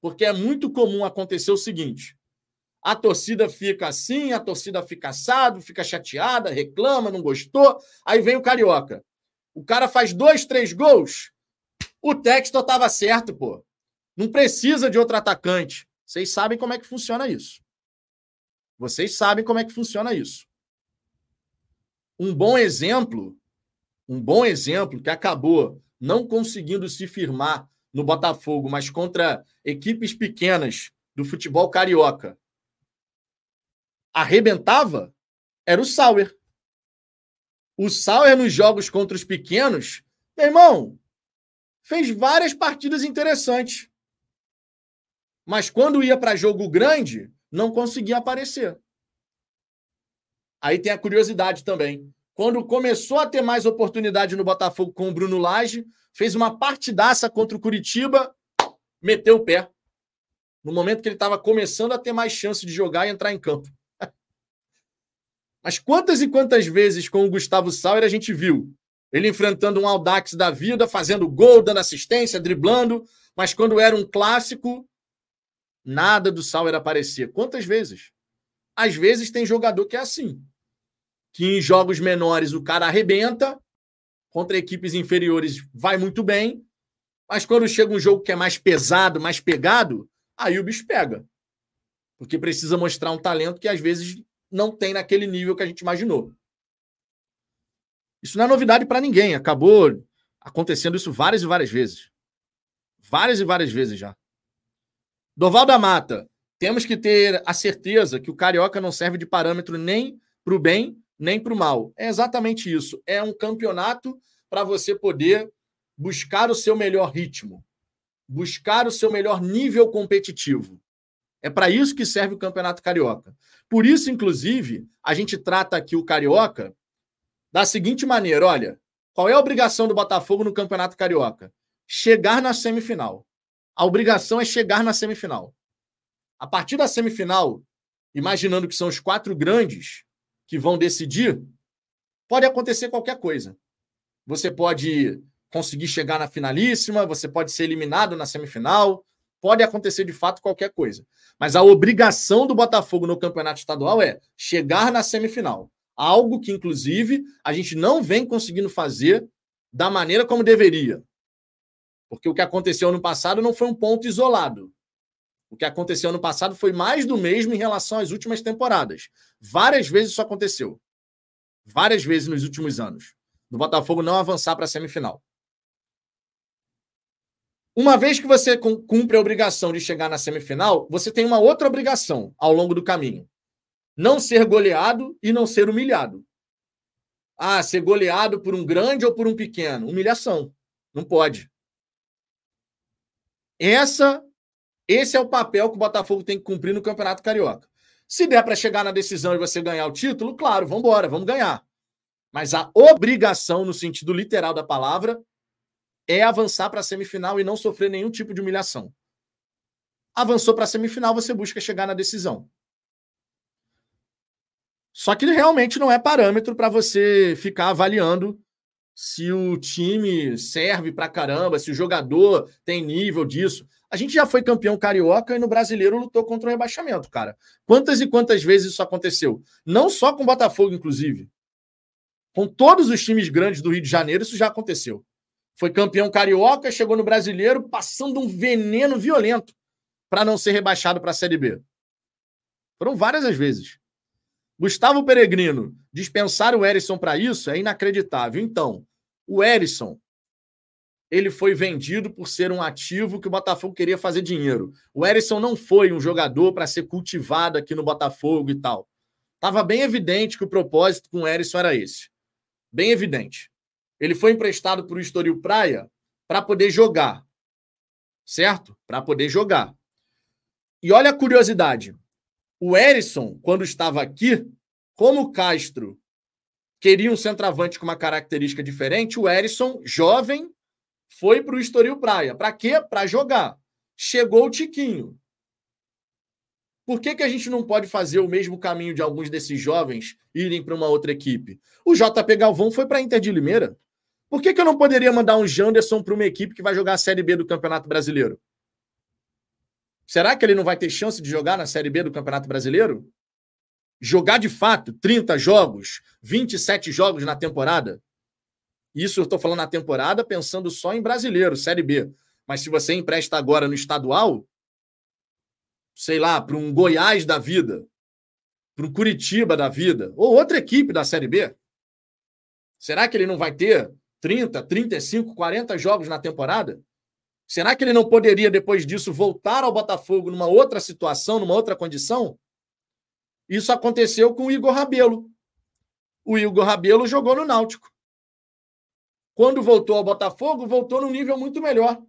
porque é muito comum acontecer o seguinte: a torcida fica assim, a torcida fica assado, fica chateada, reclama, não gostou. Aí vem o carioca. O cara faz dois, três gols. O Textor estava certo, pô. Não precisa de outro atacante. Vocês sabem como é que funciona isso. Vocês sabem como é que funciona isso. Um bom exemplo, um bom exemplo que acabou não conseguindo se firmar no Botafogo, mas contra equipes pequenas do futebol carioca, arrebentava, era o Sauer. O Sauer nos jogos contra os pequenos, meu irmão, fez várias partidas interessantes. Mas quando ia para jogo grande, não conseguia aparecer. Aí tem a curiosidade também. Quando começou a ter mais oportunidade no Botafogo com o Bruno Lage, fez uma partidaça contra o Curitiba, meteu o pé. No momento que ele estava começando a ter mais chance de jogar e entrar em campo. Mas quantas e quantas vezes com o Gustavo Sauer a gente viu ele enfrentando um Audax da vida, fazendo gol, dando assistência, driblando, mas quando era um clássico, nada do Sauer aparecia. Quantas vezes? Às vezes tem jogador que é assim, que em jogos menores o cara arrebenta, contra equipes inferiores vai muito bem, mas quando chega um jogo que é mais pesado, mais pegado, aí o bicho pega. Porque precisa mostrar um talento que às vezes não tem naquele nível que a gente imaginou. Isso não é novidade para ninguém. Acabou acontecendo isso várias e várias vezes. Várias e várias vezes já. Doval da Mata. Temos que ter a certeza que o Carioca não serve de parâmetro nem para o bem, nem para o mal. É exatamente isso. É um campeonato para você poder buscar o seu melhor ritmo, buscar o seu melhor nível competitivo. É para isso que serve o Campeonato Carioca. Por isso, inclusive, a gente trata aqui o Carioca da seguinte maneira: olha, qual é a obrigação do Botafogo no Campeonato Carioca? Chegar na semifinal. A obrigação é chegar na semifinal. A partir da semifinal, imaginando que são os quatro grandes que vão decidir, pode acontecer qualquer coisa. Você pode conseguir chegar na finalíssima, você pode ser eliminado na semifinal, pode acontecer de fato qualquer coisa. Mas a obrigação do Botafogo no campeonato estadual é chegar na semifinal. Algo que, inclusive, a gente não vem conseguindo fazer da maneira como deveria. Porque o que aconteceu no passado não foi um ponto isolado. O que aconteceu no passado foi mais do mesmo em relação às últimas temporadas. Várias vezes isso aconteceu. Várias vezes nos últimos anos. Do Botafogo não avançar para a semifinal. Uma vez que você cumpre a obrigação de chegar na semifinal, você tem uma outra obrigação ao longo do caminho não ser goleado e não ser humilhado. Ah, ser goleado por um grande ou por um pequeno. Humilhação. Não pode. Essa, esse é o papel que o Botafogo tem que cumprir no Campeonato Carioca. Se der para chegar na decisão e você ganhar o título, claro, vamos embora, vamos ganhar. Mas a obrigação, no sentido literal da palavra, é avançar para a semifinal e não sofrer nenhum tipo de humilhação. Avançou para a semifinal, você busca chegar na decisão. Só que realmente não é parâmetro para você ficar avaliando se o time serve para caramba, se o jogador tem nível disso. A gente já foi campeão carioca e no brasileiro lutou contra o rebaixamento, cara. Quantas e quantas vezes isso aconteceu? Não só com o Botafogo, inclusive. Com todos os times grandes do Rio de Janeiro, isso já aconteceu. Foi campeão carioca, chegou no brasileiro passando um veneno violento para não ser rebaixado para a Série B. Foram várias as vezes. Gustavo Peregrino dispensar o Erisson para isso é inacreditável. Então, o Erisson ele foi vendido por ser um ativo que o Botafogo queria fazer dinheiro. O Erisson não foi um jogador para ser cultivado aqui no Botafogo e tal. Estava bem evidente que o propósito com o Erisson era esse. Bem evidente. Ele foi emprestado para o Estoril Praia para poder jogar. Certo? Para poder jogar. E olha a curiosidade. O Erisson, quando estava aqui, como o Castro queria um centroavante com uma característica diferente, o Erisson, jovem, foi para o Estoril Praia. Para quê? Para jogar. Chegou o Tiquinho. Por que, que a gente não pode fazer o mesmo caminho de alguns desses jovens irem para uma outra equipe? O JP Galvão foi para a Inter de Limeira. Por que, que eu não poderia mandar um Janderson para uma equipe que vai jogar a Série B do Campeonato Brasileiro? Será que ele não vai ter chance de jogar na Série B do Campeonato Brasileiro? Jogar de fato 30 jogos, 27 jogos na temporada? Isso eu estou falando na temporada pensando só em brasileiro, Série B. Mas se você empresta agora no estadual, sei lá, para um Goiás da vida, para um Curitiba da vida, ou outra equipe da Série B, será que ele não vai ter 30, 35, 40 jogos na temporada? Será que ele não poderia, depois disso, voltar ao Botafogo numa outra situação, numa outra condição? Isso aconteceu com o Igor Rabelo. O Igor Rabelo jogou no Náutico. Quando voltou ao Botafogo, voltou num nível muito melhor.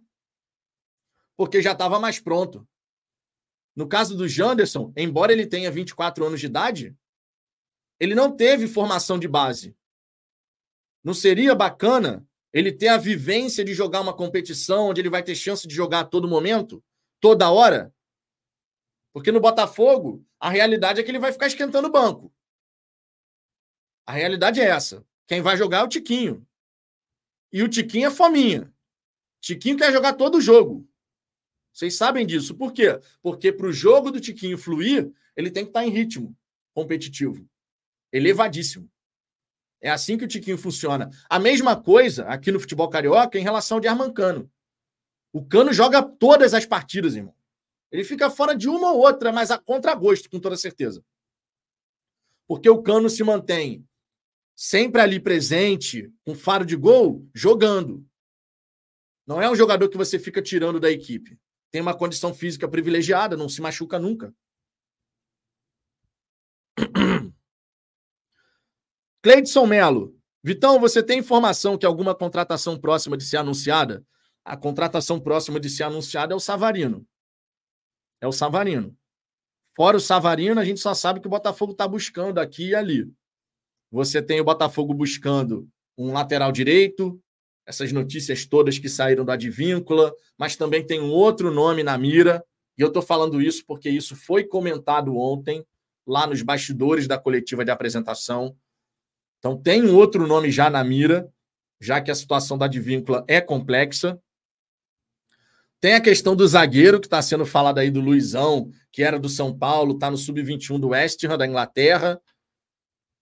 Porque já estava mais pronto. No caso do Janderson, embora ele tenha 24 anos de idade, ele não teve formação de base. Não seria bacana ele ter a vivência de jogar uma competição onde ele vai ter chance de jogar a todo momento, toda hora? Porque no Botafogo, a realidade é que ele vai ficar esquentando o banco. A realidade é essa. Quem vai jogar é o Tiquinho. E o Tiquinho é fominha. Tiquinho quer jogar todo o jogo. Vocês sabem disso. Por quê? Porque para o jogo do Tiquinho fluir, ele tem que estar tá em ritmo competitivo. Elevadíssimo. É assim que o Tiquinho funciona. A mesma coisa aqui no futebol carioca em relação de Armancano. O Cano joga todas as partidas, irmão. Ele fica fora de uma ou outra, mas a contragosto, com toda certeza. Porque o Cano se mantém sempre ali presente, com faro de gol, jogando. Não é um jogador que você fica tirando da equipe tem uma condição física privilegiada, não se machuca nunca. Cleidson Melo. Vitão, você tem informação que alguma contratação próxima de ser anunciada? A contratação próxima de ser anunciada é o Savarino. É o Savarino. Fora o Savarino, a gente só sabe que o Botafogo está buscando aqui e ali. Você tem o Botafogo buscando um lateral direito, essas notícias todas que saíram da Advíncula, mas também tem um outro nome na mira, e eu estou falando isso porque isso foi comentado ontem, lá nos bastidores da coletiva de apresentação. Então, tem um outro nome já na mira, já que a situação da Advíncula é complexa. Tem a questão do zagueiro, que está sendo falado aí do Luizão, que era do São Paulo, está no sub-21 do West Ham, da Inglaterra.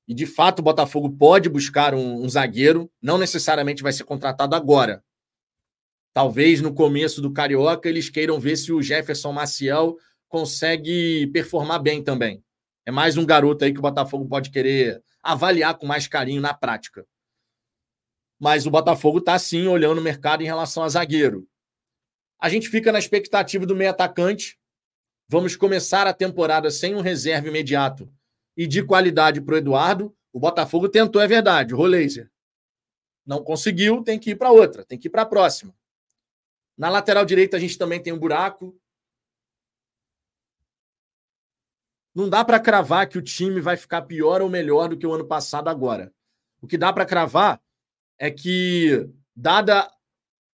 E de fato o Botafogo pode buscar um, um zagueiro, não necessariamente vai ser contratado agora. Talvez no começo do Carioca eles queiram ver se o Jefferson Maciel consegue performar bem também. É mais um garoto aí que o Botafogo pode querer avaliar com mais carinho na prática. Mas o Botafogo está sim olhando o mercado em relação a zagueiro. A gente fica na expectativa do meio atacante. Vamos começar a temporada sem um reserva imediato e de qualidade para o Eduardo. O Botafogo tentou, é verdade, o Roleiser. Não conseguiu, tem que ir para outra, tem que ir para a próxima. Na lateral direita a gente também tem um buraco. Não dá para cravar que o time vai ficar pior ou melhor do que o ano passado agora. O que dá para cravar é que, dada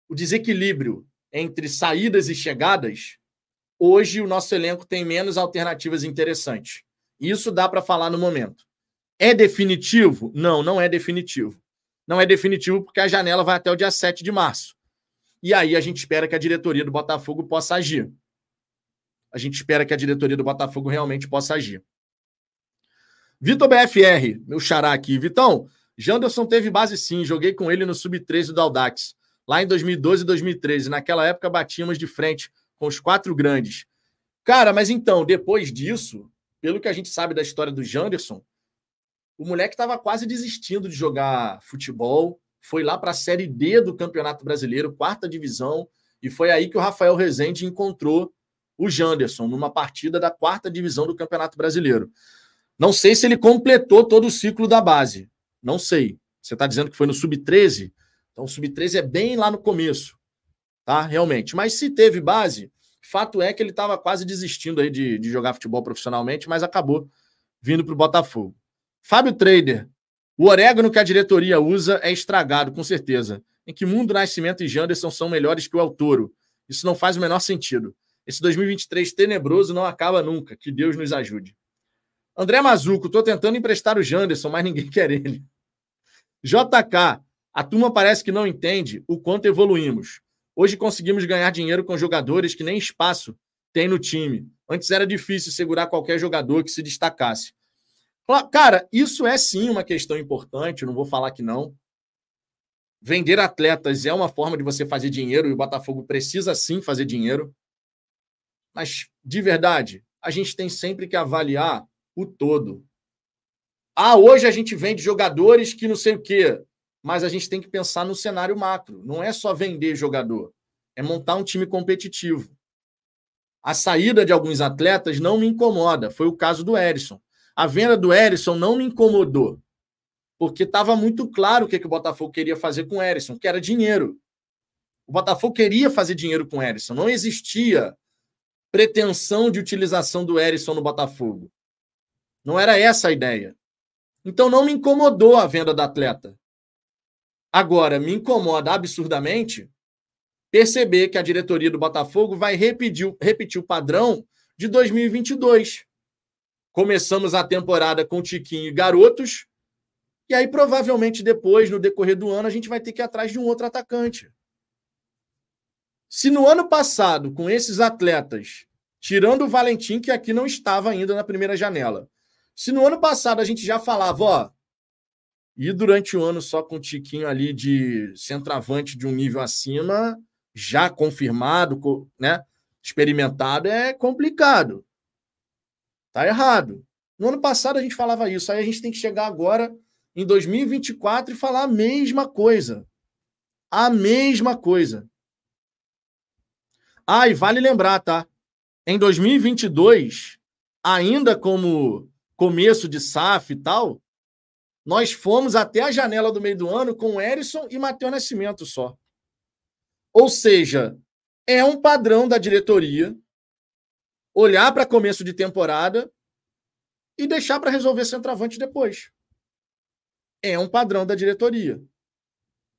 o desequilíbrio entre saídas e chegadas, hoje o nosso elenco tem menos alternativas interessantes. Isso dá para falar no momento. É definitivo? Não, não é definitivo. Não é definitivo porque a janela vai até o dia 7 de março. E aí a gente espera que a diretoria do Botafogo possa agir. A gente espera que a diretoria do Botafogo realmente possa agir. Vitor BFR, meu xará aqui. Vitão, Janderson teve base sim, joguei com ele no sub-13 do Aldax. Lá em 2012 e 2013. Naquela época batíamos de frente com os quatro grandes. Cara, mas então, depois disso, pelo que a gente sabe da história do Janderson, o moleque estava quase desistindo de jogar futebol, foi lá para a Série D do Campeonato Brasileiro, quarta divisão, e foi aí que o Rafael Rezende encontrou o Janderson, numa partida da quarta divisão do Campeonato Brasileiro. Não sei se ele completou todo o ciclo da base. Não sei. Você está dizendo que foi no Sub-13? Então, o Sub-13 é bem lá no começo, tá? Realmente. Mas se teve base, fato é que ele estava quase desistindo aí de, de jogar futebol profissionalmente, mas acabou vindo para o Botafogo. Fábio Trader, o orégano que a diretoria usa é estragado, com certeza. Em que mundo Nascimento e Janderson são melhores que o Altoro? Isso não faz o menor sentido. Esse 2023 tenebroso não acaba nunca. Que Deus nos ajude. André Mazuco, estou tentando emprestar o Janderson, mas ninguém quer ele. JK, a turma parece que não entende o quanto evoluímos. Hoje conseguimos ganhar dinheiro com jogadores que nem espaço tem no time. Antes era difícil segurar qualquer jogador que se destacasse. Cara, isso é sim uma questão importante, não vou falar que não. Vender atletas é uma forma de você fazer dinheiro e o Botafogo precisa sim fazer dinheiro. Mas, de verdade, a gente tem sempre que avaliar o todo. Ah, hoje a gente vende jogadores que não sei o quê, mas a gente tem que pensar no cenário macro. Não é só vender jogador, é montar um time competitivo. A saída de alguns atletas não me incomoda. Foi o caso do Erisson. A venda do Erisson não me incomodou, porque estava muito claro o que, que o Botafogo queria fazer com o Erisson, que era dinheiro. O Botafogo queria fazer dinheiro com o Erisson. Não existia pretensão de utilização do Erisson no Botafogo. Não era essa a ideia. Então não me incomodou a venda do atleta. Agora, me incomoda absurdamente perceber que a diretoria do Botafogo vai repetir, repetir o padrão de 2022. Começamos a temporada com Tiquinho e garotos, e aí provavelmente depois, no decorrer do ano, a gente vai ter que ir atrás de um outro atacante. Se no ano passado, com esses atletas, tirando o Valentim, que aqui não estava ainda na primeira janela, se no ano passado a gente já falava, ó, e durante o ano só com o Tiquinho ali de centroavante de um nível acima, já confirmado, né? Experimentado, é complicado. Tá errado. No ano passado a gente falava isso, aí a gente tem que chegar agora em 2024 e falar a mesma coisa. A mesma coisa. Ah, e vale lembrar, tá? Em 2022, ainda como começo de SAF e tal, nós fomos até a janela do meio do ano com Erisson e Matheus Nascimento só. Ou seja, é um padrão da diretoria olhar para começo de temporada e deixar para resolver centroavante depois. É um padrão da diretoria.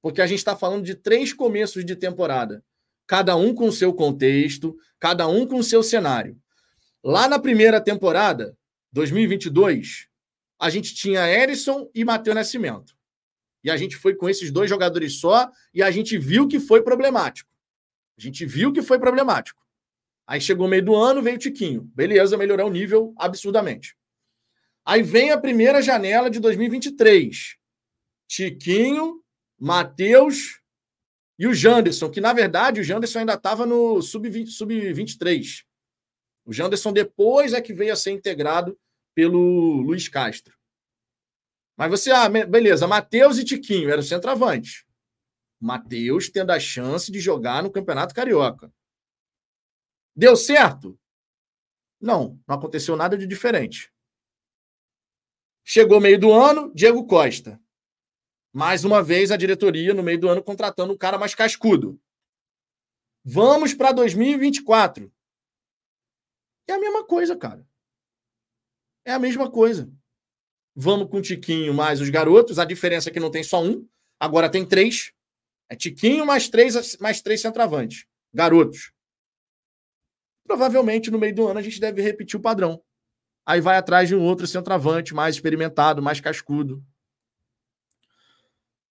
Porque a gente está falando de três começos de temporada, cada um com seu contexto, cada um com seu cenário. Lá na primeira temporada, 2022, a gente tinha Erisson e Matheus Nascimento. E a gente foi com esses dois jogadores só e a gente viu que foi problemático. A gente viu que foi problemático. Aí chegou o meio do ano, veio o Tiquinho. Beleza, melhorou o nível absurdamente. Aí vem a primeira janela de 2023. Tiquinho, Matheus e o Janderson, que na verdade o Janderson ainda estava no sub-23. Sub o Janderson depois é que veio a ser integrado pelo Luiz Castro. Mas você, ah, beleza, Matheus e Tiquinho eram centroavantes. Matheus tendo a chance de jogar no Campeonato Carioca. Deu certo? Não, não aconteceu nada de diferente. Chegou meio do ano, Diego Costa. Mais uma vez a diretoria no meio do ano contratando um cara mais cascudo. Vamos para 2024. É a mesma coisa, cara. É a mesma coisa. Vamos com o Tiquinho mais os garotos. A diferença é que não tem só um, agora tem três. É Tiquinho mais três, mais três centroavantes. Garotos. Provavelmente no meio do ano a gente deve repetir o padrão. Aí vai atrás de um outro centroavante mais experimentado, mais cascudo.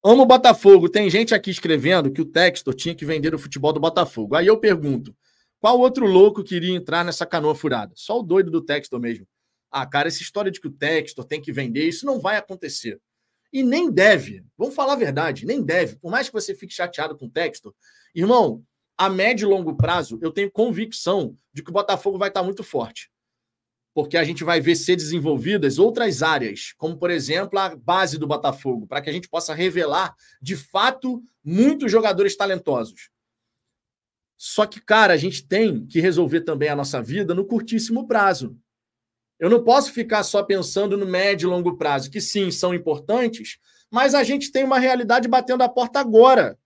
Amo o Botafogo. Tem gente aqui escrevendo que o Textor tinha que vender o futebol do Botafogo. Aí eu pergunto: qual outro louco queria entrar nessa canoa furada? Só o doido do Textor mesmo. Ah, cara, essa história de que o Textor tem que vender, isso não vai acontecer. E nem deve. Vamos falar a verdade, nem deve. Por mais que você fique chateado com o texto, irmão, a médio e longo prazo, eu tenho convicção de que o Botafogo vai estar muito forte. Porque a gente vai ver ser desenvolvidas outras áreas, como, por exemplo, a base do Botafogo, para que a gente possa revelar, de fato, muitos jogadores talentosos. Só que, cara, a gente tem que resolver também a nossa vida no curtíssimo prazo. Eu não posso ficar só pensando no médio e longo prazo, que sim, são importantes, mas a gente tem uma realidade batendo a porta agora.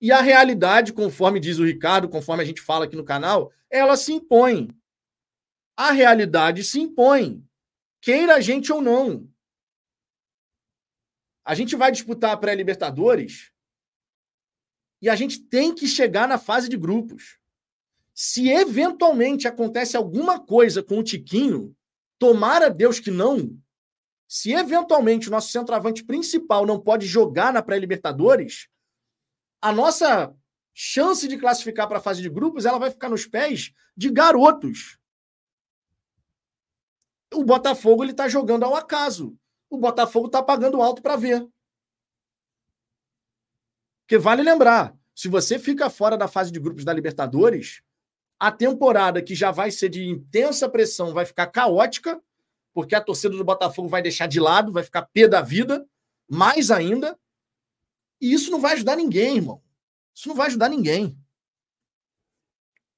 E a realidade, conforme diz o Ricardo, conforme a gente fala aqui no canal, ela se impõe. A realidade se impõe. Queira a gente ou não. A gente vai disputar a pré-Libertadores e a gente tem que chegar na fase de grupos. Se eventualmente acontece alguma coisa com o Tiquinho, tomara Deus que não. Se eventualmente o nosso centroavante principal não pode jogar na pré-Libertadores, a nossa chance de classificar para a fase de grupos ela vai ficar nos pés de garotos. O Botafogo ele está jogando ao acaso. O Botafogo está pagando alto para ver. Porque vale lembrar, se você fica fora da fase de grupos da Libertadores, a temporada que já vai ser de intensa pressão vai ficar caótica, porque a torcida do Botafogo vai deixar de lado, vai ficar pé da vida, mais ainda. E isso não vai ajudar ninguém, irmão. Isso não vai ajudar ninguém.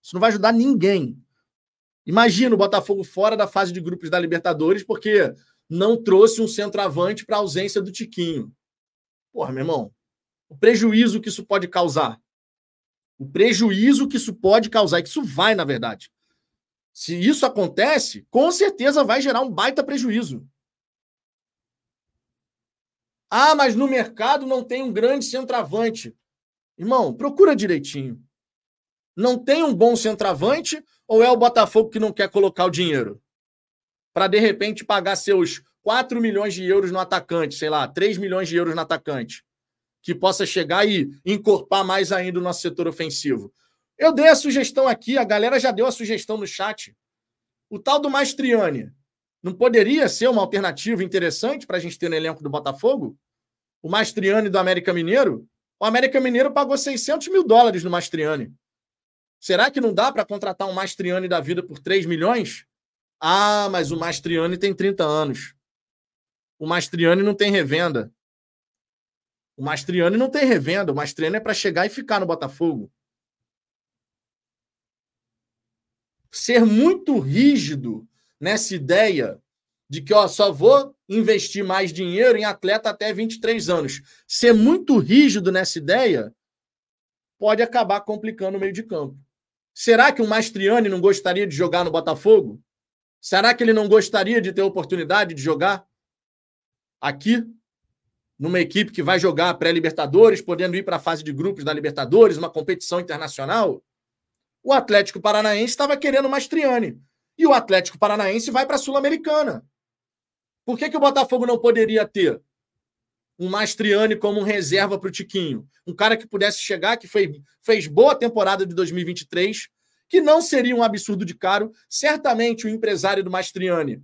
Isso não vai ajudar ninguém. Imagina o Botafogo fora da fase de grupos da Libertadores porque não trouxe um centroavante para a ausência do Tiquinho. Porra, meu irmão, o prejuízo que isso pode causar. O prejuízo que isso pode causar, que isso vai, na verdade. Se isso acontece, com certeza vai gerar um baita prejuízo. Ah, mas no mercado não tem um grande centroavante. Irmão, procura direitinho. Não tem um bom centroavante ou é o Botafogo que não quer colocar o dinheiro? Para de repente pagar seus 4 milhões de euros no atacante, sei lá, 3 milhões de euros no atacante, que possa chegar e encorpar mais ainda o nosso setor ofensivo. Eu dei a sugestão aqui, a galera já deu a sugestão no chat. O tal do Mastriani não poderia ser uma alternativa interessante para a gente ter no elenco do Botafogo? O Mastriani do América Mineiro? O América Mineiro pagou 600 mil dólares no Mastriani. Será que não dá para contratar um Mastriani da vida por 3 milhões? Ah, mas o Mastriani tem 30 anos. O Mastriani não tem revenda. O Mastriani não tem revenda. O Mastriani é para chegar e ficar no Botafogo. Ser muito rígido nessa ideia de que ó, só vou investir mais dinheiro em atleta até 23 anos. Ser muito rígido nessa ideia pode acabar complicando o meio de campo. Será que o Mastriani não gostaria de jogar no Botafogo? Será que ele não gostaria de ter oportunidade de jogar aqui, numa equipe que vai jogar pré-Libertadores, podendo ir para a fase de grupos da Libertadores, uma competição internacional? O Atlético Paranaense estava querendo o Mastriani. E o Atlético Paranaense vai para a Sul-Americana. Por que, que o Botafogo não poderia ter um Mastriani como reserva para o Tiquinho? Um cara que pudesse chegar, que fez, fez boa temporada de 2023, que não seria um absurdo de caro. Certamente o empresário do Mastriani,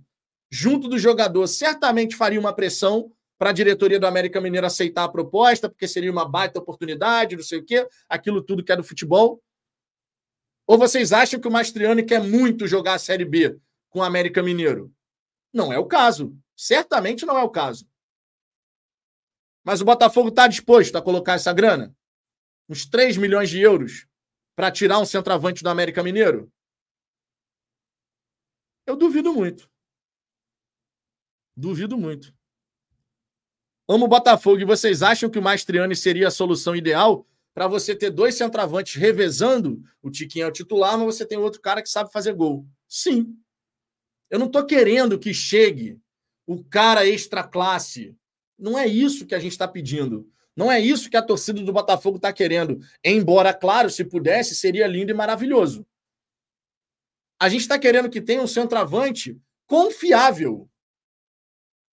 junto do jogador, certamente faria uma pressão para a diretoria do América Mineiro aceitar a proposta, porque seria uma baita oportunidade, não sei o quê, aquilo tudo que é do futebol. Ou vocês acham que o Mastriani quer muito jogar a Série B com o América Mineiro? Não é o caso. Certamente não é o caso. Mas o Botafogo está disposto a colocar essa grana? Uns 3 milhões de euros para tirar um centroavante do América Mineiro? Eu duvido muito. Duvido muito. Amo o Botafogo e vocês acham que o Mastriani seria a solução ideal para você ter dois centroavantes revezando, o Tiquinho é o titular, mas você tem outro cara que sabe fazer gol. Sim. Eu não estou querendo que chegue o cara extra classe. Não é isso que a gente está pedindo. Não é isso que a torcida do Botafogo está querendo. Embora, claro, se pudesse, seria lindo e maravilhoso. A gente está querendo que tenha um centroavante confiável.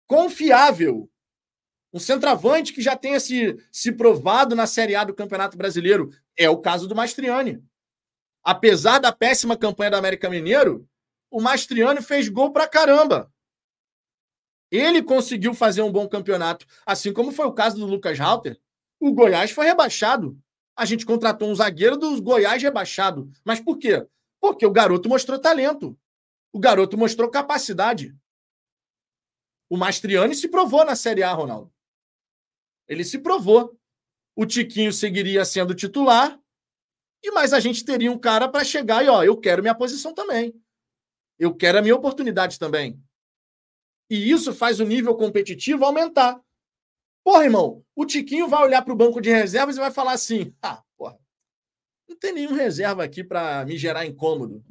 Confiável. Um centroavante que já tenha se, se provado na Série A do Campeonato Brasileiro. É o caso do Mastriani. Apesar da péssima campanha do América Mineiro, o Mastriani fez gol pra caramba. Ele conseguiu fazer um bom campeonato, assim como foi o caso do Lucas Halter. O Goiás foi rebaixado. A gente contratou um zagueiro do Goiás rebaixado. Mas por quê? Porque o garoto mostrou talento. O garoto mostrou capacidade. O Mastriani se provou na Série A, Ronaldo. Ele se provou. O Tiquinho seguiria sendo titular, e mais a gente teria um cara para chegar e, ó, eu quero minha posição também. Eu quero a minha oportunidade também. E isso faz o nível competitivo aumentar. Porra, irmão, o Tiquinho vai olhar para o banco de reservas e vai falar assim: ah, porra, não tem nenhum reserva aqui para me gerar incômodo.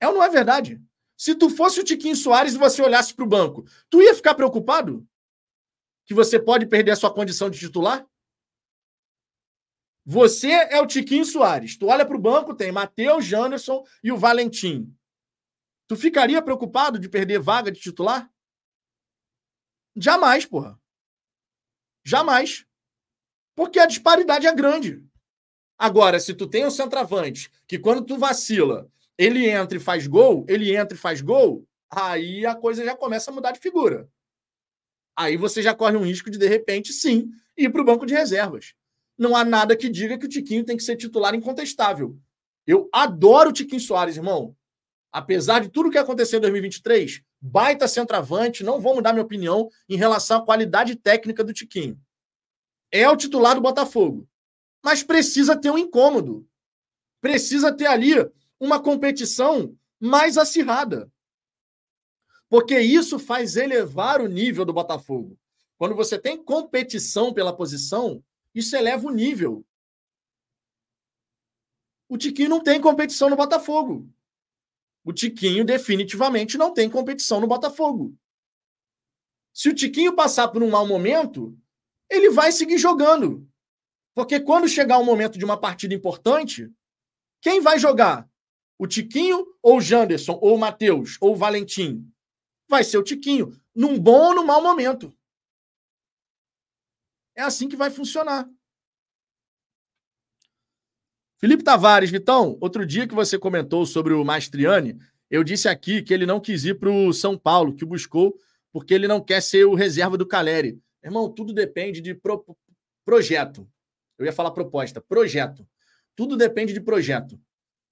É ou não é verdade? Se tu fosse o Tiquinho Soares e você olhasse para o banco, tu ia ficar preocupado? Que você pode perder a sua condição de titular? Você é o Tiquinho Soares. Tu olha para o banco, tem Matheus, Janderson e o Valentim. Tu ficaria preocupado de perder vaga de titular? Jamais, porra. Jamais. Porque a disparidade é grande. Agora, se tu tem um centroavante que quando tu vacila, ele entra e faz gol, ele entra e faz gol, aí a coisa já começa a mudar de figura. Aí você já corre um risco de, de repente, sim, ir para o banco de reservas. Não há nada que diga que o Tiquinho tem que ser titular incontestável. Eu adoro o Tiquinho Soares, irmão. Apesar de tudo que aconteceu em 2023, baita centroavante, não vou mudar minha opinião em relação à qualidade técnica do Tiquinho. É o titular do Botafogo. Mas precisa ter um incômodo. Precisa ter ali uma competição mais acirrada. Porque isso faz elevar o nível do Botafogo. Quando você tem competição pela posição, isso eleva o nível. O Tiquinho não tem competição no Botafogo. O Tiquinho definitivamente não tem competição no Botafogo. Se o Tiquinho passar por um mau momento, ele vai seguir jogando. Porque quando chegar um momento de uma partida importante, quem vai jogar? O Tiquinho ou o Janderson, ou o Matheus, ou o Valentim? Vai ser o Tiquinho, num bom ou num mau momento. É assim que vai funcionar. Felipe Tavares, Vitão, outro dia que você comentou sobre o Mastriani, eu disse aqui que ele não quis ir para o São Paulo, que o buscou porque ele não quer ser o reserva do Caleri. Irmão, tudo depende de pro... projeto. Eu ia falar proposta, projeto. Tudo depende de projeto.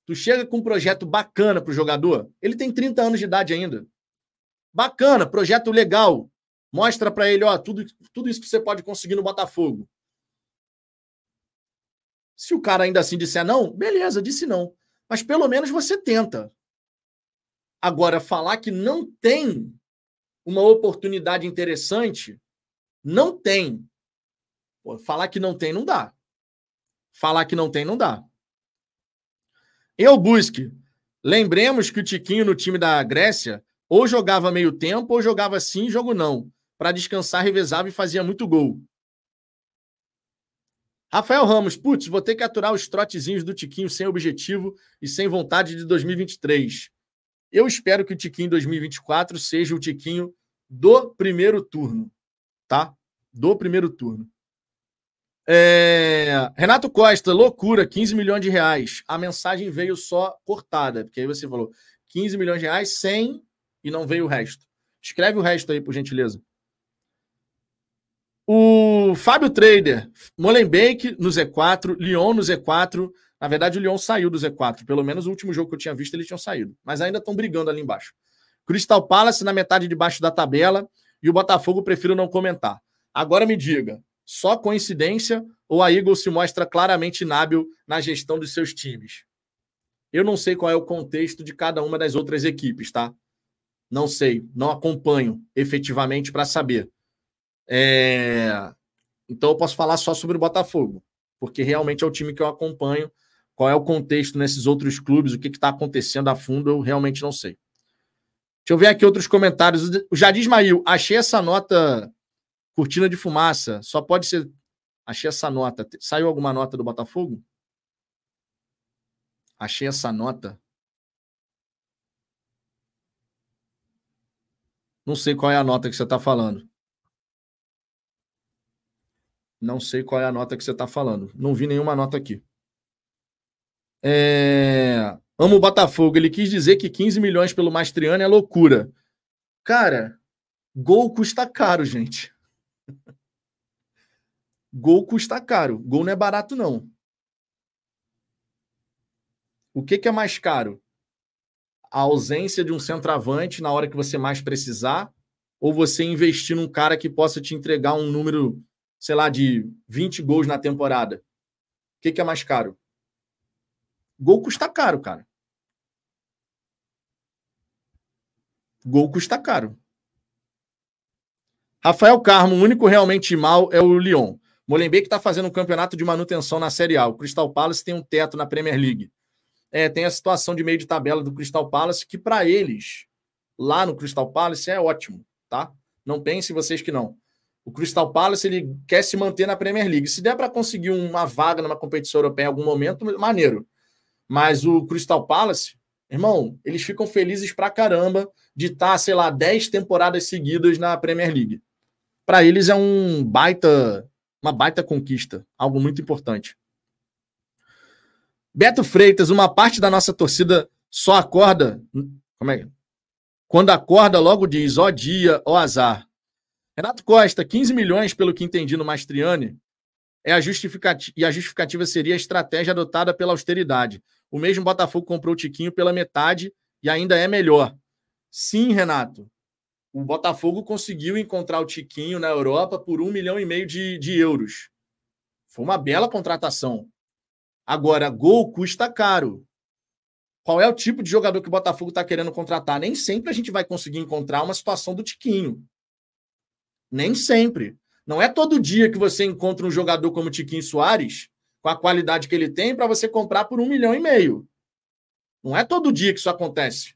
Tu chega com um projeto bacana para o jogador, ele tem 30 anos de idade ainda. Bacana, projeto legal. Mostra para ele, ó, tudo, tudo isso que você pode conseguir no Botafogo. Se o cara ainda assim disser não, beleza, disse não. Mas pelo menos você tenta. Agora, falar que não tem uma oportunidade interessante, não tem. Falar que não tem, não dá. Falar que não tem, não dá. Eu busque. Lembremos que o Tiquinho no time da Grécia ou jogava meio tempo ou jogava sim, jogo não. Para descansar, revezava e fazia muito gol. Rafael Ramos, putz, vou ter que aturar os trotezinhos do Tiquinho sem objetivo e sem vontade de 2023. Eu espero que o Tiquinho 2024 seja o Tiquinho do primeiro turno, tá? Do primeiro turno. É... Renato Costa, loucura, 15 milhões de reais. A mensagem veio só cortada, porque aí você falou 15 milhões de reais, 100 e não veio o resto. Escreve o resto aí, por gentileza. O Fábio Trader, Molenbeek no Z4, Lyon no Z4. Na verdade, o Lyon saiu do Z4. Pelo menos o último jogo que eu tinha visto, eles tinham saído. Mas ainda estão brigando ali embaixo. Crystal Palace na metade de baixo da tabela. E o Botafogo prefiro não comentar. Agora me diga, só coincidência ou a Eagles se mostra claramente inábil na gestão dos seus times? Eu não sei qual é o contexto de cada uma das outras equipes, tá? Não sei, não acompanho efetivamente para saber. É... Então eu posso falar só sobre o Botafogo, porque realmente é o time que eu acompanho. Qual é o contexto nesses outros clubes, o que está acontecendo a fundo, eu realmente não sei. Deixa eu ver aqui outros comentários. O Jadir Ismail, achei essa nota Cortina de fumaça, só pode ser. Achei essa nota. Saiu alguma nota do Botafogo? Achei essa nota. Não sei qual é a nota que você está falando. Não sei qual é a nota que você está falando. Não vi nenhuma nota aqui. É... Amo o Botafogo. Ele quis dizer que 15 milhões pelo Mastriano é loucura. Cara, gol custa caro, gente. Gol custa caro. Gol não é barato, não. O que, que é mais caro? A ausência de um centroavante na hora que você mais precisar, ou você investir num cara que possa te entregar um número, sei lá, de 20 gols na temporada? O que, que é mais caro? Gol custa caro, cara. Gol custa caro. Rafael Carmo, o único realmente mal é o Lyon. Molenbeek está fazendo um campeonato de manutenção na Série A. O Crystal Palace tem um teto na Premier League. É, tem a situação de meio de tabela do Crystal Palace, que para eles, lá no Crystal Palace, é ótimo, tá? Não pensem vocês que não. O Crystal Palace ele quer se manter na Premier League. Se der para conseguir uma vaga numa competição europeia em algum momento, maneiro. Mas o Crystal Palace, irmão, eles ficam felizes pra caramba de estar, tá, sei lá, 10 temporadas seguidas na Premier League. Para eles é um baita uma baita conquista, algo muito importante. Beto Freitas, uma parte da nossa torcida só acorda. Como é? Quando acorda, logo diz: ó dia, ó azar. Renato Costa, 15 milhões, pelo que entendi no Mastriani, é a justificativa, e a justificativa seria a estratégia adotada pela austeridade. O mesmo Botafogo comprou o Tiquinho pela metade e ainda é melhor. Sim, Renato o Botafogo conseguiu encontrar o Tiquinho na Europa por um milhão e meio de, de euros. Foi uma bela contratação. Agora, gol custa caro. Qual é o tipo de jogador que o Botafogo está querendo contratar? Nem sempre a gente vai conseguir encontrar uma situação do Tiquinho. Nem sempre. Não é todo dia que você encontra um jogador como o Tiquinho Soares, com a qualidade que ele tem, para você comprar por um milhão e meio. Não é todo dia que isso acontece.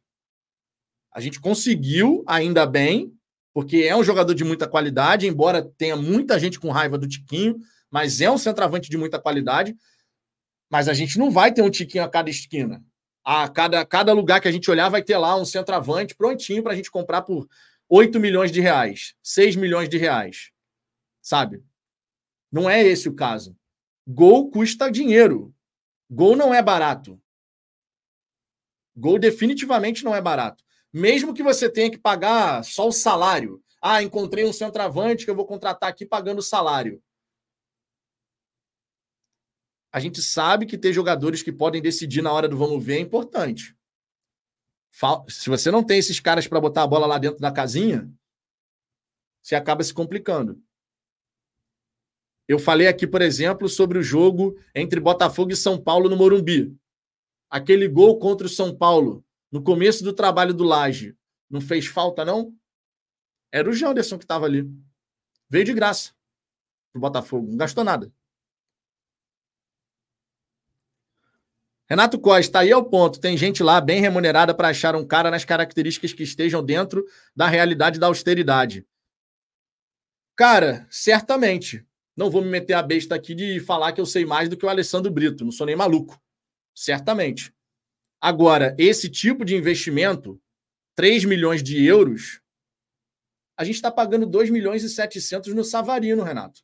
A gente conseguiu, ainda bem, porque é um jogador de muita qualidade, embora tenha muita gente com raiva do Tiquinho, mas é um centroavante de muita qualidade. Mas a gente não vai ter um Tiquinho a cada esquina. A cada, cada lugar que a gente olhar vai ter lá um centroavante prontinho para a gente comprar por 8 milhões de reais, 6 milhões de reais. Sabe? Não é esse o caso. Gol custa dinheiro. Gol não é barato. Gol definitivamente não é barato mesmo que você tenha que pagar só o salário. Ah, encontrei um centroavante que eu vou contratar aqui pagando o salário. A gente sabe que ter jogadores que podem decidir na hora do vamos ver é importante. Se você não tem esses caras para botar a bola lá dentro da casinha, você acaba se complicando. Eu falei aqui, por exemplo, sobre o jogo entre Botafogo e São Paulo no Morumbi. Aquele gol contra o São Paulo, no começo do trabalho do Laje, não fez falta, não? Era o Janderson que estava ali. Veio de graça pro Botafogo, não gastou nada. Renato Costa, aí é o ponto. Tem gente lá bem remunerada para achar um cara nas características que estejam dentro da realidade da austeridade. Cara, certamente. Não vou me meter a besta aqui de falar que eu sei mais do que o Alessandro Brito. Não sou nem maluco. Certamente. Agora, esse tipo de investimento, 3 milhões de euros, a gente está pagando 2 milhões e 700 no Savarino, Renato.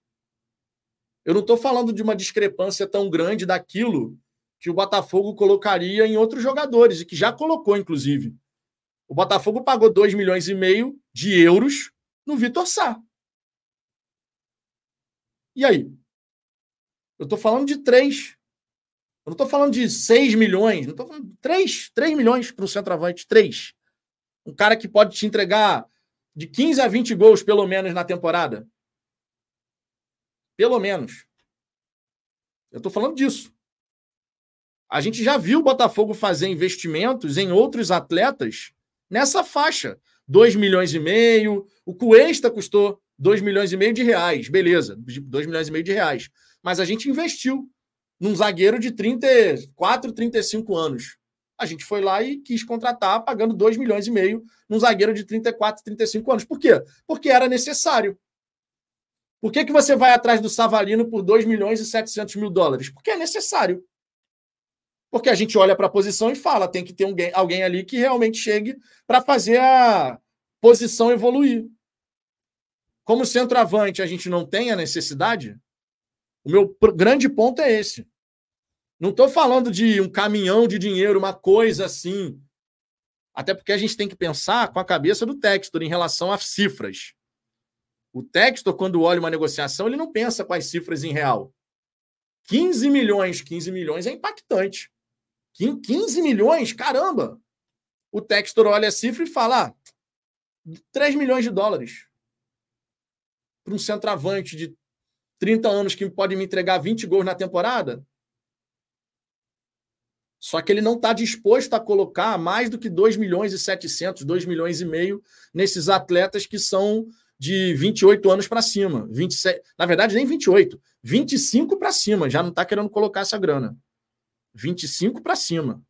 Eu não estou falando de uma discrepância tão grande daquilo que o Botafogo colocaria em outros jogadores, e que já colocou, inclusive. O Botafogo pagou 2 milhões e meio de euros no Vitor Sá. E aí? Eu estou falando de três. Eu não estou falando de 6 milhões, não estou falando de 3, 3 milhões para um centroavante, 3. Um cara que pode te entregar de 15 a 20 gols, pelo menos, na temporada. Pelo menos. Eu estou falando disso. A gente já viu o Botafogo fazer investimentos em outros atletas nessa faixa. 2 milhões e meio. O Cuesta custou 2 milhões e meio de reais. Beleza, 2 milhões e meio de reais. Mas a gente investiu num zagueiro de 34, 35 anos. A gente foi lá e quis contratar pagando 2 milhões e meio num zagueiro de 34, 35 anos. Por quê? Porque era necessário. Por que, que você vai atrás do Savarino por 2 milhões e 700 mil dólares? Porque é necessário. Porque a gente olha para a posição e fala, tem que ter alguém, alguém ali que realmente chegue para fazer a posição evoluir. Como centroavante a gente não tem a necessidade, o meu grande ponto é esse. Não estou falando de um caminhão de dinheiro, uma coisa assim. Até porque a gente tem que pensar com a cabeça do Textor em relação a cifras. O Textor, quando olha uma negociação, ele não pensa com as cifras em real. 15 milhões, 15 milhões é impactante. 15 milhões, caramba! O Textor olha a cifra e fala: ah, 3 milhões de dólares. Para um centroavante de 30 anos que pode me entregar 20 gols na temporada, só que ele não está disposto a colocar mais do que 2 milhões e 700, 2 milhões e meio nesses atletas que são de 28 anos para cima. 27, na verdade, nem 28, 25 para cima. Já não está querendo colocar essa grana. 25 para cima.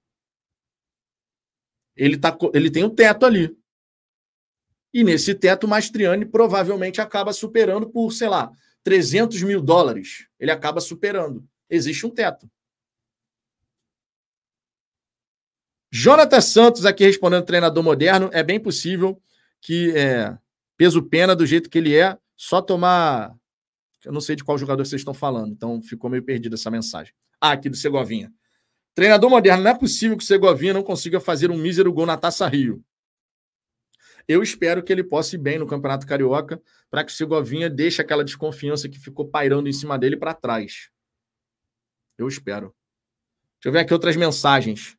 Ele, tá, ele tem um teto ali. E nesse teto, o Mastriani provavelmente acaba superando por, sei lá, 300 mil dólares. Ele acaba superando. Existe um teto. Jonathan Santos aqui respondendo treinador moderno. É bem possível que é, peso pena do jeito que ele é, só tomar. Eu não sei de qual jogador vocês estão falando, então ficou meio perdido essa mensagem. Ah, aqui do Segovinha. Treinador moderno, não é possível que o Segovinha não consiga fazer um mísero gol na Taça Rio. Eu espero que ele possa ir bem no Campeonato Carioca para que o Segovinha deixe aquela desconfiança que ficou pairando em cima dele para trás. Eu espero. Deixa eu ver aqui outras mensagens.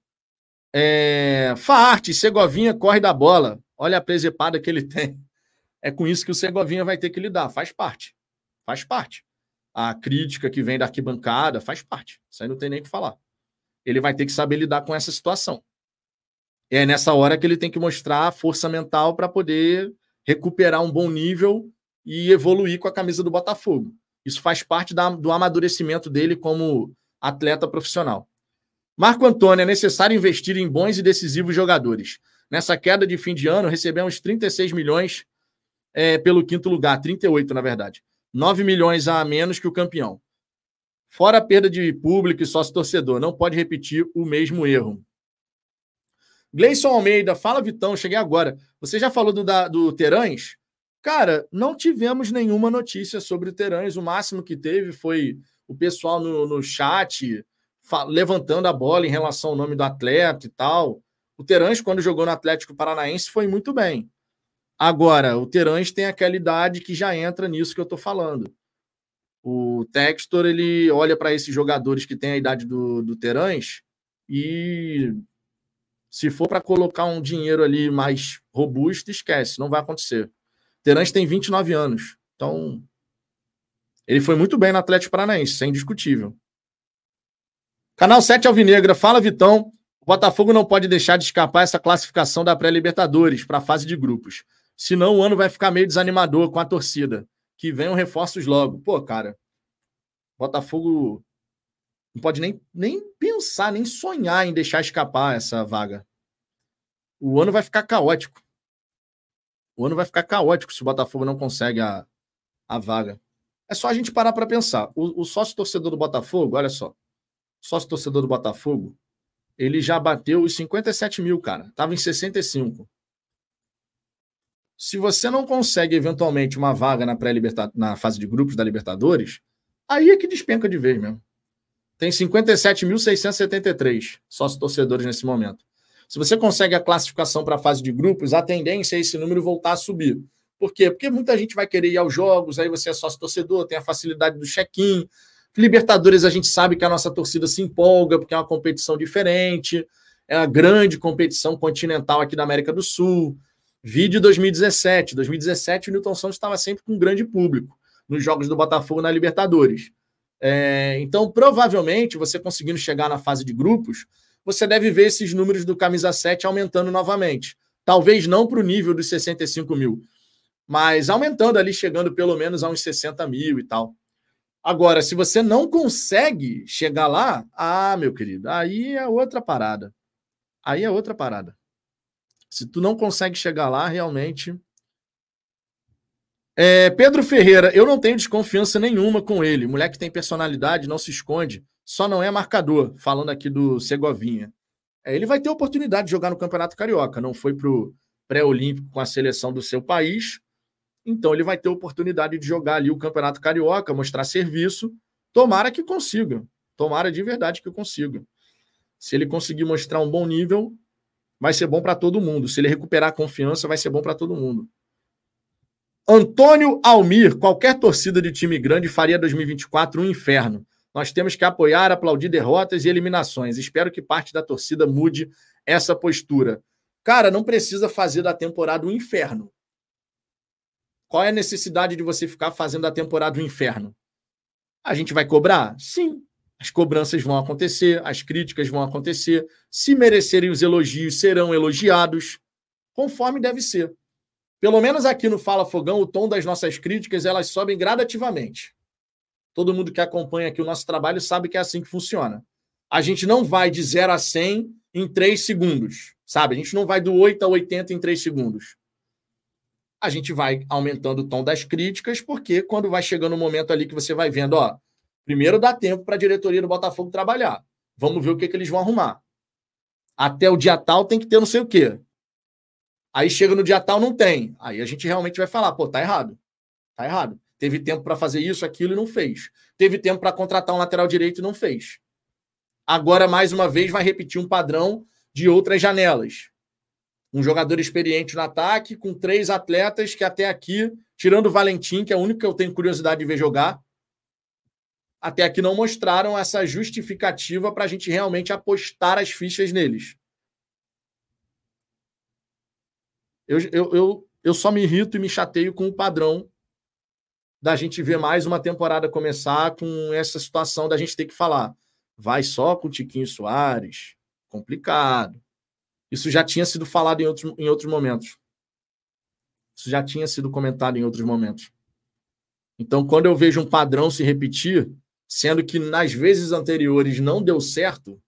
É, Faarte, Segovinha corre da bola. Olha a presepada que ele tem. É com isso que o Segovinha vai ter que lidar. Faz parte. Faz parte. A crítica que vem da arquibancada faz parte. Isso aí não tem nem o que falar. Ele vai ter que saber lidar com essa situação. É nessa hora que ele tem que mostrar força mental para poder recuperar um bom nível e evoluir com a camisa do Botafogo. Isso faz parte da, do amadurecimento dele como atleta profissional. Marco Antônio, é necessário investir em bons e decisivos jogadores. Nessa queda de fim de ano, recebemos 36 milhões é, pelo quinto lugar, 38 na verdade. 9 milhões a menos que o campeão. Fora a perda de público e sócio-torcedor, não pode repetir o mesmo erro. Gleison Almeida, fala Vitão, cheguei agora. Você já falou do, da, do Terãs? Cara, não tivemos nenhuma notícia sobre o Terãs. O máximo que teve foi o pessoal no, no chat levantando a bola em relação ao nome do atleta e tal. O Terãs, quando jogou no Atlético Paranaense, foi muito bem. Agora, o Terãs tem aquela idade que já entra nisso que eu estou falando. O Textor, ele olha para esses jogadores que têm a idade do, do Terãs e se for para colocar um dinheiro ali mais robusto, esquece, não vai acontecer. Terãs tem 29 anos, então ele foi muito bem no Atlético Paranaense, isso é indiscutível. Canal 7 Alvinegra, fala Vitão. O Botafogo não pode deixar de escapar essa classificação da pré-Libertadores para a fase de grupos. Senão o ano vai ficar meio desanimador com a torcida. Que venham reforços logo. Pô, cara, Botafogo não pode nem, nem pensar, nem sonhar em deixar escapar essa vaga. O ano vai ficar caótico. O ano vai ficar caótico se o Botafogo não consegue a, a vaga. É só a gente parar para pensar. O, o sócio torcedor do Botafogo, olha só sócio torcedor do Botafogo, ele já bateu os 57 mil, cara. Estava em 65. Se você não consegue, eventualmente, uma vaga na, pré na fase de grupos da Libertadores, aí é que despenca de vez mesmo. Tem 57.673 sócios torcedores nesse momento. Se você consegue a classificação para a fase de grupos, a tendência é esse número voltar a subir. Por quê? Porque muita gente vai querer ir aos jogos, aí você é sócio torcedor, tem a facilidade do check-in, Libertadores, a gente sabe que a nossa torcida se empolga, porque é uma competição diferente, é uma grande competição continental aqui da América do Sul. Vídeo 2017. 2017, o Newton Santos estava sempre com um grande público nos jogos do Botafogo na Libertadores. É, então, provavelmente, você conseguindo chegar na fase de grupos, você deve ver esses números do camisa 7 aumentando novamente. Talvez não para o nível dos 65 mil, mas aumentando ali, chegando pelo menos a uns 60 mil e tal. Agora, se você não consegue chegar lá, ah, meu querido, aí é outra parada. Aí é outra parada. Se tu não consegue chegar lá, realmente. É, Pedro Ferreira, eu não tenho desconfiança nenhuma com ele. Moleque tem personalidade, não se esconde, só não é marcador. Falando aqui do Segovinha. É, ele vai ter oportunidade de jogar no Campeonato Carioca. Não foi para o pré-olímpico com a seleção do seu país, então ele vai ter oportunidade de jogar ali o Campeonato Carioca, mostrar serviço. Tomara que consiga. Tomara de verdade que consiga. Se ele conseguir mostrar um bom nível, vai ser bom para todo mundo. Se ele recuperar a confiança, vai ser bom para todo mundo. Antônio Almir, qualquer torcida de time grande faria 2024 um inferno. Nós temos que apoiar, aplaudir derrotas e eliminações. Espero que parte da torcida mude essa postura. Cara, não precisa fazer da temporada um inferno. Qual é a necessidade de você ficar fazendo da temporada um inferno? A gente vai cobrar? Sim. As cobranças vão acontecer, as críticas vão acontecer. Se merecerem os elogios, serão elogiados, conforme deve ser. Pelo menos aqui no Fala Fogão, o tom das nossas críticas elas sobem gradativamente. Todo mundo que acompanha aqui o nosso trabalho sabe que é assim que funciona. A gente não vai de 0 a 100 em 3 segundos, sabe? A gente não vai do 8 a 80 em 3 segundos. A gente vai aumentando o tom das críticas, porque quando vai chegando o um momento ali que você vai vendo, ó, primeiro dá tempo para a diretoria do Botafogo trabalhar. Vamos ver o que, que eles vão arrumar. Até o dia tal tem que ter não sei o quê. Aí chega no dia tal, não tem. Aí a gente realmente vai falar, pô, tá errado. Tá errado. Teve tempo para fazer isso, aquilo e não fez. Teve tempo para contratar um lateral direito e não fez. Agora, mais uma vez, vai repetir um padrão de outras janelas. Um jogador experiente no ataque, com três atletas que até aqui, tirando o Valentim, que é o único que eu tenho curiosidade de ver jogar, até aqui não mostraram essa justificativa para a gente realmente apostar as fichas neles. Eu, eu, eu, eu só me irrito e me chateio com o padrão da gente ver mais uma temporada começar com essa situação da gente ter que falar. Vai só com o Tiquinho Soares. Complicado. Isso já tinha sido falado em outros, em outros momentos. Isso já tinha sido comentado em outros momentos. Então, quando eu vejo um padrão se repetir, sendo que nas vezes anteriores não deu certo,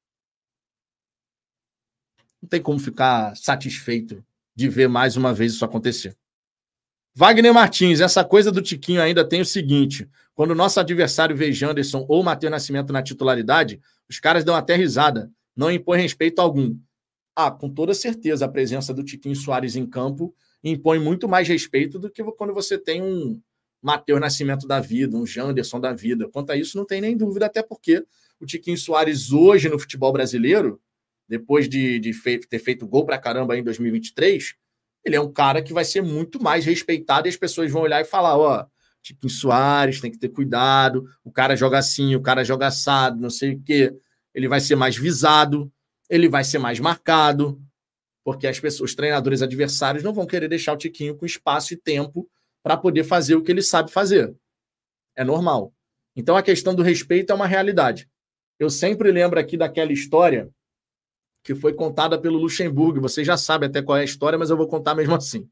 não tem como ficar satisfeito de ver mais uma vez isso acontecer. Wagner Martins, essa coisa do Tiquinho ainda tem o seguinte: quando o nosso adversário vê Janderson ou Matheus Nascimento na titularidade, os caras dão até risada, não impõe respeito algum. Ah, com toda certeza, a presença do Tiquinho Soares em campo impõe muito mais respeito do que quando você tem um Matheus Nascimento da vida, um Janderson da vida. Quanto a isso, não tem nem dúvida, até porque o Tiquinho Soares hoje no futebol brasileiro depois de, de fe ter feito gol para caramba em 2023, ele é um cara que vai ser muito mais respeitado e as pessoas vão olhar e falar: ó, tipo Soares, tem que ter cuidado, o cara joga assim, o cara joga assado, não sei o quê. Ele vai ser mais visado, ele vai ser mais marcado, porque as pessoas, os treinadores adversários não vão querer deixar o Tiquinho com espaço e tempo para poder fazer o que ele sabe fazer. É normal. Então a questão do respeito é uma realidade. Eu sempre lembro aqui daquela história que foi contada pelo Luxemburgo. Você já sabe até qual é a história, mas eu vou contar mesmo assim.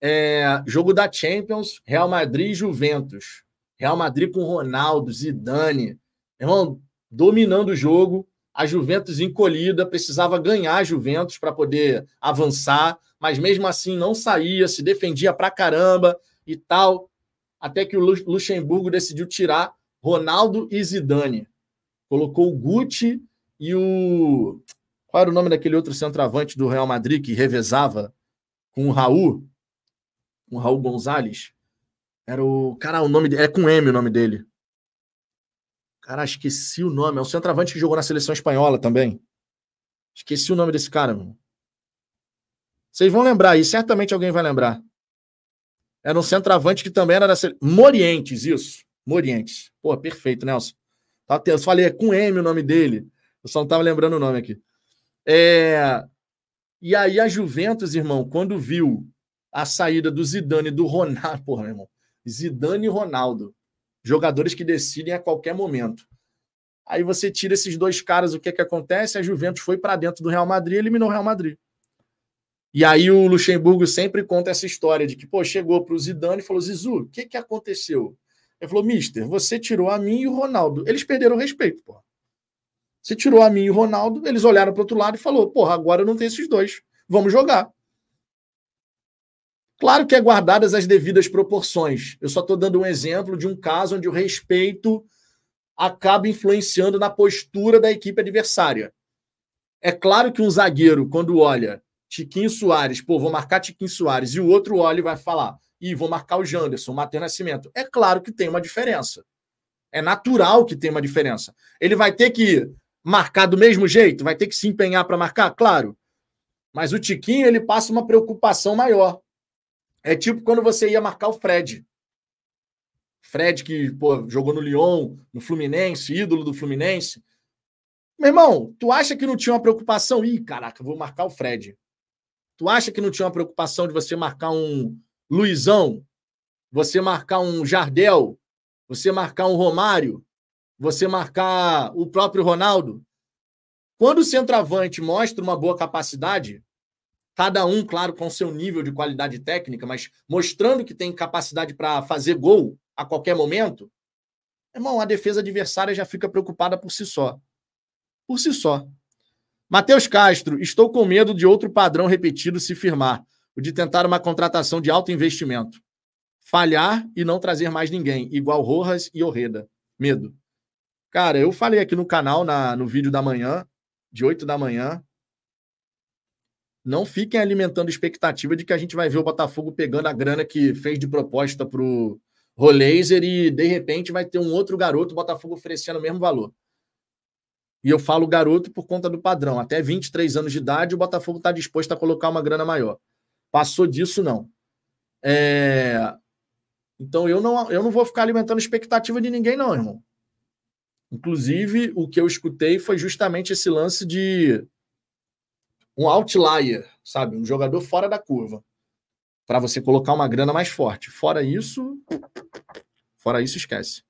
É, jogo da Champions, Real Madrid e Juventus. Real Madrid com Ronaldo, Zidane. Irmão, dominando o jogo. A Juventus encolhida, precisava ganhar a Juventus para poder avançar, mas mesmo assim não saía, se defendia pra caramba e tal. Até que o Luxemburgo decidiu tirar Ronaldo e Zidane. Colocou o Gucci e o qual era o nome daquele outro centroavante do Real Madrid que revezava com o Raul? Com o Raul Gonzalez? Era o. Cara, o nome dele. É com M o nome dele. Cara, esqueci o nome. É um centroavante que jogou na seleção espanhola também. Esqueci o nome desse cara, mano. Vocês vão lembrar aí, certamente alguém vai lembrar. Era um centroavante que também era da seleção. Morientes, isso. Morientes. Pô, perfeito, Nelson. Tá eu falei, é com M o nome dele. Eu só não estava lembrando o nome aqui. É... E aí a Juventus, irmão, quando viu a saída do Zidane e do Ronaldo, porra, meu irmão, Zidane e Ronaldo, jogadores que decidem a qualquer momento. Aí você tira esses dois caras, o que é que acontece? A Juventus foi para dentro do Real Madrid e eliminou o Real Madrid. E aí o Luxemburgo sempre conta essa história de que, pô, chegou para o Zidane e falou: Zizu, o que, que aconteceu? Ele falou: Mister, você tirou a mim e o Ronaldo. Eles perderam o respeito, pô. Você tirou a mim e o Ronaldo, eles olharam para outro lado e falou: porra, agora eu não tenho esses dois. Vamos jogar. Claro que é guardadas as devidas proporções. Eu só estou dando um exemplo de um caso onde o respeito acaba influenciando na postura da equipe adversária. É claro que um zagueiro, quando olha Tiquinho Soares, pô, vou marcar Tiquinho Soares, e o outro olha e vai falar, e vou marcar o Janderson, o Matheus Nascimento. É claro que tem uma diferença. É natural que tem uma diferença. Ele vai ter que marcar do mesmo jeito? Vai ter que se empenhar para marcar? Claro. Mas o Tiquinho, ele passa uma preocupação maior. É tipo quando você ia marcar o Fred. Fred, que pô, jogou no Lyon, no Fluminense, ídolo do Fluminense. Meu irmão, tu acha que não tinha uma preocupação? Ih, caraca, vou marcar o Fred. Tu acha que não tinha uma preocupação de você marcar um Luizão? Você marcar um Jardel? Você marcar um Romário? Você marcar o próprio Ronaldo? Quando o centroavante mostra uma boa capacidade, cada um, claro, com seu nível de qualidade técnica, mas mostrando que tem capacidade para fazer gol a qualquer momento, irmão, a defesa adversária já fica preocupada por si só. Por si só. Matheus Castro, estou com medo de outro padrão repetido se firmar, o de tentar uma contratação de alto investimento. Falhar e não trazer mais ninguém, igual Rojas e Orreda. Medo. Cara, eu falei aqui no canal, na, no vídeo da manhã, de 8 da manhã, não fiquem alimentando expectativa de que a gente vai ver o Botafogo pegando a grana que fez de proposta para o Rolaser e, de repente, vai ter um outro garoto, o Botafogo oferecendo o mesmo valor. E eu falo garoto por conta do padrão. Até 23 anos de idade, o Botafogo está disposto a colocar uma grana maior. Passou disso, não. É... Então eu não, eu não vou ficar alimentando expectativa de ninguém, não, irmão. Inclusive, o que eu escutei foi justamente esse lance de um outlier, sabe? Um jogador fora da curva. Para você colocar uma grana mais forte. Fora isso, fora isso, esquece.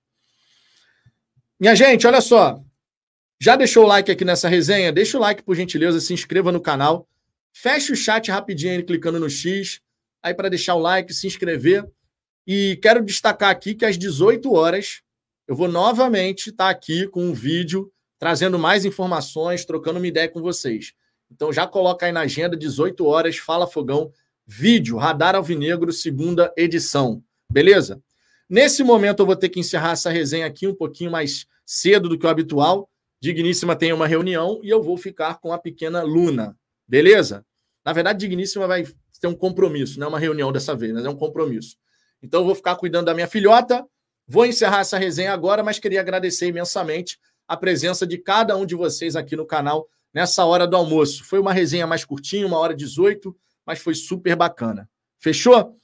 Minha gente, olha só. Já deixou o like aqui nessa resenha? Deixa o like, por gentileza, se inscreva no canal. Feche o chat rapidinho aí, clicando no X. Aí para deixar o like, se inscrever. E quero destacar aqui que às 18 horas eu vou novamente estar tá aqui com um vídeo trazendo mais informações, trocando uma ideia com vocês. Então já coloca aí na agenda, 18 horas, Fala Fogão, vídeo, Radar Alvinegro, segunda edição. Beleza? Nesse momento eu vou ter que encerrar essa resenha aqui um pouquinho mais cedo do que o habitual. Digníssima tem uma reunião e eu vou ficar com a pequena Luna. Beleza? Na verdade, Digníssima vai ter um compromisso, não é uma reunião dessa vez, mas é um compromisso. Então eu vou ficar cuidando da minha filhota. Vou encerrar essa resenha agora, mas queria agradecer imensamente a presença de cada um de vocês aqui no canal nessa hora do almoço. Foi uma resenha mais curtinha, uma hora e 18, mas foi super bacana. Fechou?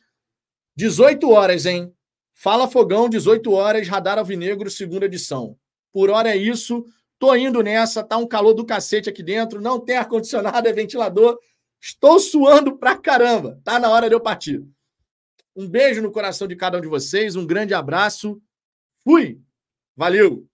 18 horas, hein? Fala Fogão, 18 horas, Radar Alvinegro, segunda edição. Por hora é isso. Tô indo nessa, tá um calor do cacete aqui dentro, não tem ar-condicionado, é ventilador. Estou suando pra caramba. Tá na hora de eu partir. Um beijo no coração de cada um de vocês, um grande abraço. Fui! Valeu!